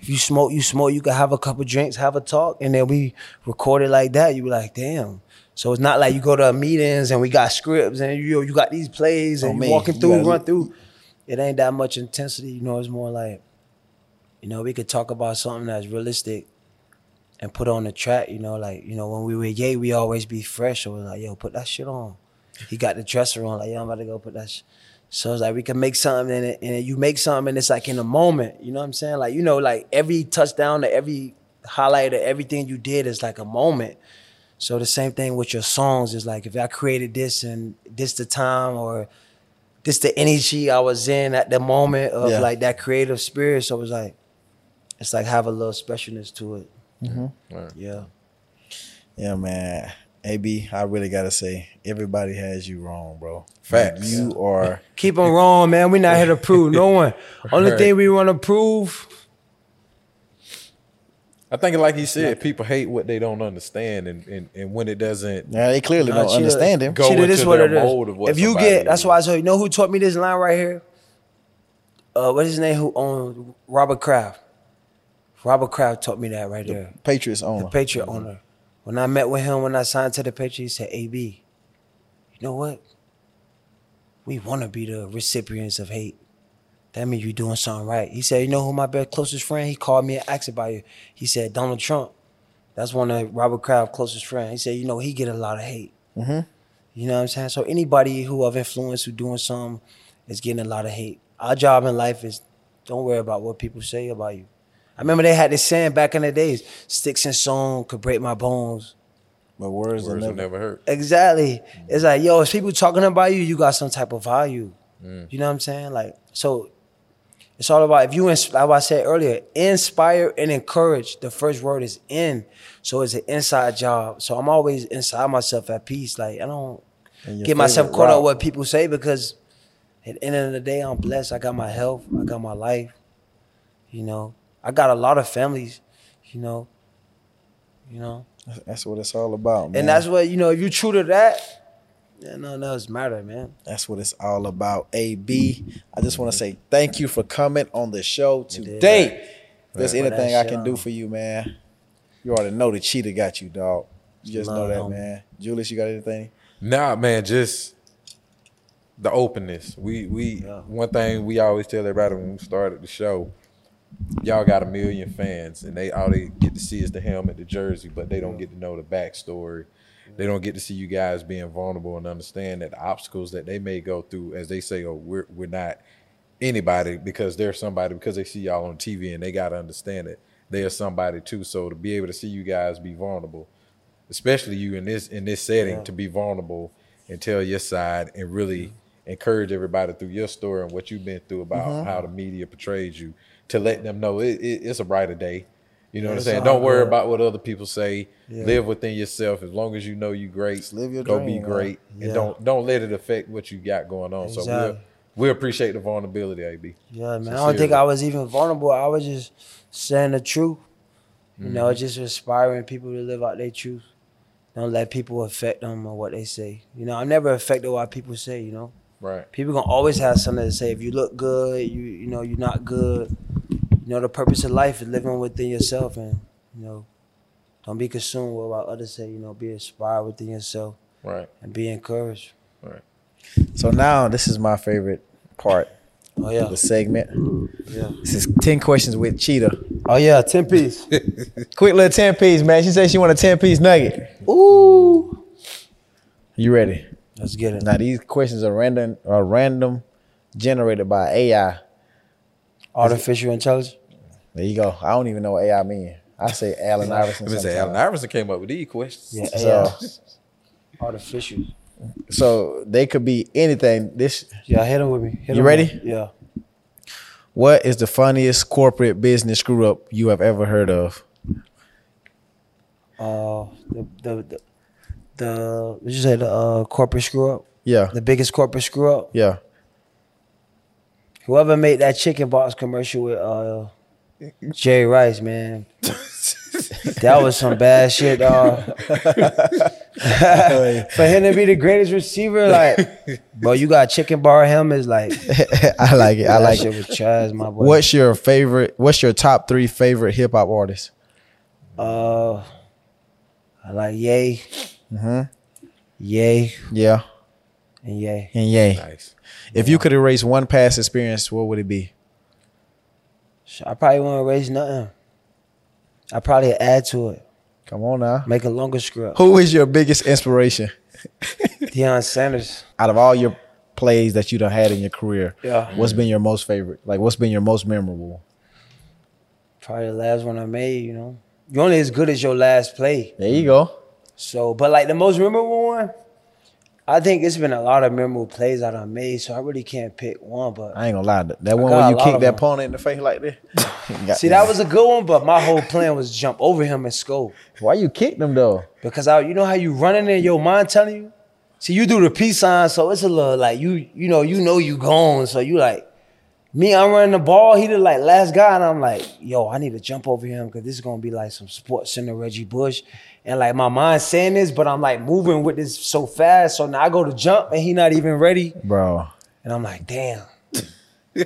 [SPEAKER 4] if you smoke, you smoke, you can have a couple drinks, have a talk, and then we record it like that. You be like, damn. So it's not like you go to meetings and we got scripts and you you got these plays oh, and
[SPEAKER 2] Oh,
[SPEAKER 4] you walking through,
[SPEAKER 2] gotta-
[SPEAKER 4] run through. It ain't that much intensity, you know. It's more like you know, we could talk about something that's realistic and put on the track, you know, like, you know, when we were Ye, we always be fresh. So we're like, yo, put that shit on. He got the dresser on, like, yo, I'm about to go put that shit. So it's like we can make something and, it, and you make something and it's like in a moment, you know what I'm saying? Like, you know, like every touchdown to every highlight of everything you did is like a moment. So the same thing with your songs is like if I created this and this the time or this the energy I was in at the moment of
[SPEAKER 2] Yeah.
[SPEAKER 4] like that creative spirit. So it's like it's like have a little specialness to it. Mm-hmm.
[SPEAKER 6] Right.
[SPEAKER 4] Yeah.
[SPEAKER 2] Yeah, man. AB, I really gotta say, everybody has you wrong, bro.
[SPEAKER 6] Facts.
[SPEAKER 2] You are
[SPEAKER 4] Keep them wrong, man. We're not here to prove no [laughs] one. Only thing we want to prove.
[SPEAKER 6] I think, like he said, people hate what they don't understand, and and, and when it doesn't
[SPEAKER 2] yeah, they clearly don't understand him.
[SPEAKER 6] Go
[SPEAKER 4] See,
[SPEAKER 6] into
[SPEAKER 4] what
[SPEAKER 6] their
[SPEAKER 4] it is.
[SPEAKER 6] mold of what
[SPEAKER 4] If you
[SPEAKER 6] somebody
[SPEAKER 4] get, that's why I told you. Know who taught me this line right here? Uh, what's his name? Who owned Robert Kraft? Robert Kraft taught me that right there.
[SPEAKER 2] Patriots owner.
[SPEAKER 4] the
[SPEAKER 2] owner.
[SPEAKER 4] Patriot owner. When I met with him, when I signed to the Patriots, he said, "AB, you know what? We want to be the recipients of hate. That means you're doing something right." He said, "You know who my best closest friend? He called me and asked about you. He said Donald Trump. That's one of Robert Kraft's closest friends. He said, you know, he get a lot of hate.
[SPEAKER 2] Mhm.
[SPEAKER 4] You know what I'm saying? So anybody who of influence who doing something is getting a lot of hate. Our job in life is don't worry about what people say about you. I remember they had this saying back in the days, sticks and stone could break my bones.
[SPEAKER 2] But words,
[SPEAKER 6] words
[SPEAKER 2] will
[SPEAKER 6] will
[SPEAKER 2] never.
[SPEAKER 6] never hurt.
[SPEAKER 4] Exactly. It's like, yo, if people talking about you, you got some type of value. You know what I'm saying? Like, so it's all about if you like I said earlier, inspire and encourage. The first word is in. So it's an inside job. So I'm always inside myself at peace. Like I don't get myself caught up what people say because at the end of the day, I'm blessed. I got my health. I got my life. You know, I got a lot of families. You know, you know,
[SPEAKER 2] That's what it's all about, man.
[SPEAKER 4] and that's what you know. If you true to that, Yeah, nothing else matter, man.
[SPEAKER 2] That's what it's all about. AB, I just want to say thank you for coming on the show today. If there's
[SPEAKER 4] Right.
[SPEAKER 2] anything I can do for you, man, you already know the cheetah got you, dog. You just know that,
[SPEAKER 4] homie.
[SPEAKER 2] man. Julius, you got anything?
[SPEAKER 3] Nah, man, just the openness. We we
[SPEAKER 4] Yeah.
[SPEAKER 3] one thing we always tell everybody when we started the show, y'all got a million fans and they all they get to see is the helmet, the jersey, but they don't get to know the backstory. They don't get to see you guys being vulnerable and understand that the obstacles that they may go through, as they say, oh, we're we're not anybody because they're somebody because they see y'all on TV and they gotta understand it. They're somebody too. So to be able to see you guys be vulnerable, especially you in this in this setting, to be vulnerable and tell your side and really mm-hmm. encourage everybody through your story and what you've been through about mm-hmm. how the media portrays you to let them know it, it, it's a brighter day. You know what I'm saying? Don't worry
[SPEAKER 4] good.
[SPEAKER 3] about what other people say. Live within yourself. As long as you know you're great,
[SPEAKER 2] live your
[SPEAKER 3] go
[SPEAKER 2] dream,
[SPEAKER 3] be great,
[SPEAKER 4] Yeah.
[SPEAKER 3] and don't don't let it affect what you got going on. So we we appreciate the vulnerability, AB.
[SPEAKER 4] Yeah, man. I don't think I was even vulnerable. I was just saying the truth. You know,
[SPEAKER 3] Mm-hmm.
[SPEAKER 4] just inspiring people to live out their truth. Don't let people affect them or what they say. You know, I'm never affected by what people say. You know,
[SPEAKER 3] Right.
[SPEAKER 4] people gonna always have something to say. If you look good, you you know you're not good. You know, the purpose of life is living within yourself, and you know, don't be consumed with what others say. You know, be inspired within yourself
[SPEAKER 3] Right.
[SPEAKER 4] and be encouraged. Right.
[SPEAKER 2] So now this is my favorite part
[SPEAKER 4] Oh
[SPEAKER 2] of
[SPEAKER 4] yeah,
[SPEAKER 2] the segment.
[SPEAKER 4] yeah.
[SPEAKER 2] This is 10 questions with Cheetah.
[SPEAKER 4] Oh yeah, ten piece. [laughs]
[SPEAKER 2] Quick little 10 piece, man. She said she want a 10 piece nugget.
[SPEAKER 4] Ooh.
[SPEAKER 2] You ready?
[SPEAKER 4] Let's get it.
[SPEAKER 2] Now these questions are random are random generated by AI.
[SPEAKER 4] Artificial intelligence.
[SPEAKER 2] There you go. I don't even know what AI mean. I say [laughs] Allen Iverson.
[SPEAKER 3] Let me say, Allen. Iverson came up with these questions.
[SPEAKER 4] Yeah,
[SPEAKER 2] So-
[SPEAKER 4] AI. Artificial.
[SPEAKER 2] So they could be anything. This
[SPEAKER 4] Yeah, hit him with me. Hit
[SPEAKER 2] You ready?
[SPEAKER 4] up. Yeah.
[SPEAKER 2] what is the funniest corporate business screw up you have ever heard of?
[SPEAKER 4] Uh, the the the, the what you say the uh, corporate screw up,
[SPEAKER 2] Yeah.
[SPEAKER 4] the biggest corporate screw up.
[SPEAKER 2] Yeah.
[SPEAKER 4] Whoever made that chicken box commercial with uh Jerry Rice, man, that was some bad shit, dog. For him to be the greatest receiver, like, [laughs] bro, you got chicken bar helmets, like, [laughs]
[SPEAKER 2] I like it. I like
[SPEAKER 4] shit
[SPEAKER 2] it.
[SPEAKER 4] was trash, my boy.
[SPEAKER 2] What's your favorite what's your top three favorite hip hop artists?
[SPEAKER 4] Uh, I like Yay,
[SPEAKER 2] Mm-hmm.
[SPEAKER 4] Yay,
[SPEAKER 2] Yeah.
[SPEAKER 4] and Yay.
[SPEAKER 2] And yay.
[SPEAKER 3] Nice.
[SPEAKER 2] If you could erase one past experience, what would it be?
[SPEAKER 4] I probably won't erase nothing. I probably add to it,
[SPEAKER 2] Come on now.
[SPEAKER 4] make a longer script.
[SPEAKER 2] Who is your biggest inspiration [laughs]
[SPEAKER 4] Deion Sanders.
[SPEAKER 2] out of all your plays that you done had in your career?
[SPEAKER 4] Yeah.
[SPEAKER 2] What's been your most favorite? Like what's been your most memorable?
[SPEAKER 4] Probably the last one I made, you know. You're only as good as your last play.
[SPEAKER 2] There you go.
[SPEAKER 4] So, but like the most memorable one, I think it's been a lot of memorable plays that I made, so I really can't pick one. But
[SPEAKER 2] I ain't gonna lie. That one where you kicked that opponent in the face like [laughs] that.
[SPEAKER 4] see, that was a good one, but my whole plan was jump over him and score.
[SPEAKER 2] why you kicked him though.
[SPEAKER 4] Because I, you know how you running in your mind telling you? See, you do the peace sign, so it's a little like you, you know, you know you gone. So you like, me, I'm running the ball. He the like last guy, and I'm like, yo, I need to jump over him because this is gonna be like some SportsCenter Reggie Bush. And like my mind saying this, but I'm like moving with this so fast. So now I go to jump and he not even ready.
[SPEAKER 2] Bro.
[SPEAKER 4] And I'm like, damn.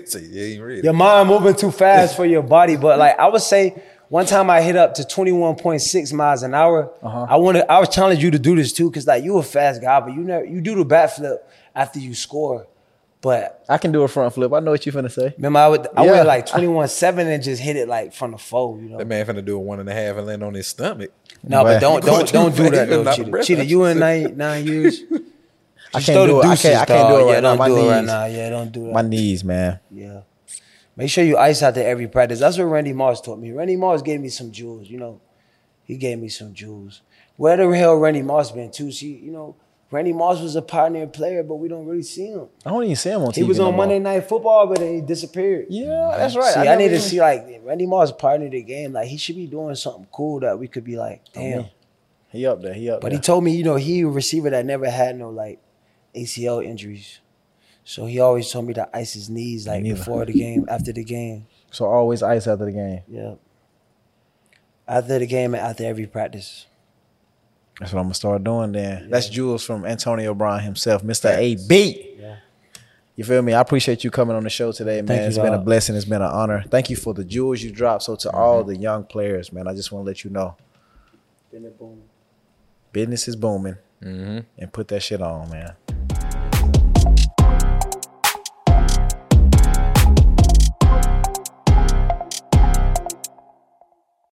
[SPEAKER 3] so you ain't ready.
[SPEAKER 4] Your mind moving too fast for your body. But like I would say, one time I hit up to 21.6 miles an hour. Uh-huh. I wanted. I was challenge you to do this too, cause like you a fast guy, but you never you do the backflip after you score. But
[SPEAKER 2] I can do a front flip. I know what you're finna say.
[SPEAKER 4] remember, I would I
[SPEAKER 2] Yeah.
[SPEAKER 4] went like 21 7 and just hit it like from the foe. You know.
[SPEAKER 3] That man finna do a one and a half and land on his stomach.
[SPEAKER 4] No, but
[SPEAKER 2] But-
[SPEAKER 4] don't don't don't do that though,
[SPEAKER 3] Not
[SPEAKER 4] Cheetah. Cheetah, you in nine nine years. [laughs]
[SPEAKER 2] I can't do
[SPEAKER 4] the
[SPEAKER 2] it. I can't, I can't do it right
[SPEAKER 4] yeah,
[SPEAKER 2] now.
[SPEAKER 4] don't
[SPEAKER 2] My
[SPEAKER 4] do it right now. Yeah, don't do that.
[SPEAKER 2] My knees, man.
[SPEAKER 4] Yeah. Make sure you ice out to every practice. That's what Randy Moss taught me. Randy Moss gave me some jewels, you know. He gave me some jewels. Where the hell Randy Moss been too? See, you know, Randy Moss was a pioneer player, but we don't really see him.
[SPEAKER 2] I don't even see him on TV.
[SPEAKER 4] He was
[SPEAKER 2] no
[SPEAKER 4] on
[SPEAKER 2] more.
[SPEAKER 4] Monday Night Football, but then he disappeared.
[SPEAKER 2] Yeah, that's right.
[SPEAKER 4] See, I,
[SPEAKER 2] never
[SPEAKER 4] need to see like Randy Moss pioneered the game. Like he should be doing something cool that we could be like, oh, damn.
[SPEAKER 2] man. He up there. He up
[SPEAKER 4] But
[SPEAKER 2] there.
[SPEAKER 4] he told me, you know, he a receiver that never had no like ACL injuries. So he always told me to ice his knees like before the game, after the game.
[SPEAKER 2] so always ice after the game.
[SPEAKER 4] Yeah. After the game and after every practice.
[SPEAKER 2] That's what I'm gonna start doing then. That's jewels from Antonio Brown himself, Mr. AB.
[SPEAKER 4] Yeah.
[SPEAKER 2] You feel me? I appreciate you coming on the show today, man.
[SPEAKER 4] you,
[SPEAKER 2] it's been a blessing. It's been an honor. Thank you for the jewels you dropped. So to all mm-hmm. the young players, man, I just want to let you know, business is booming, mm-hmm. and put that shit on, man.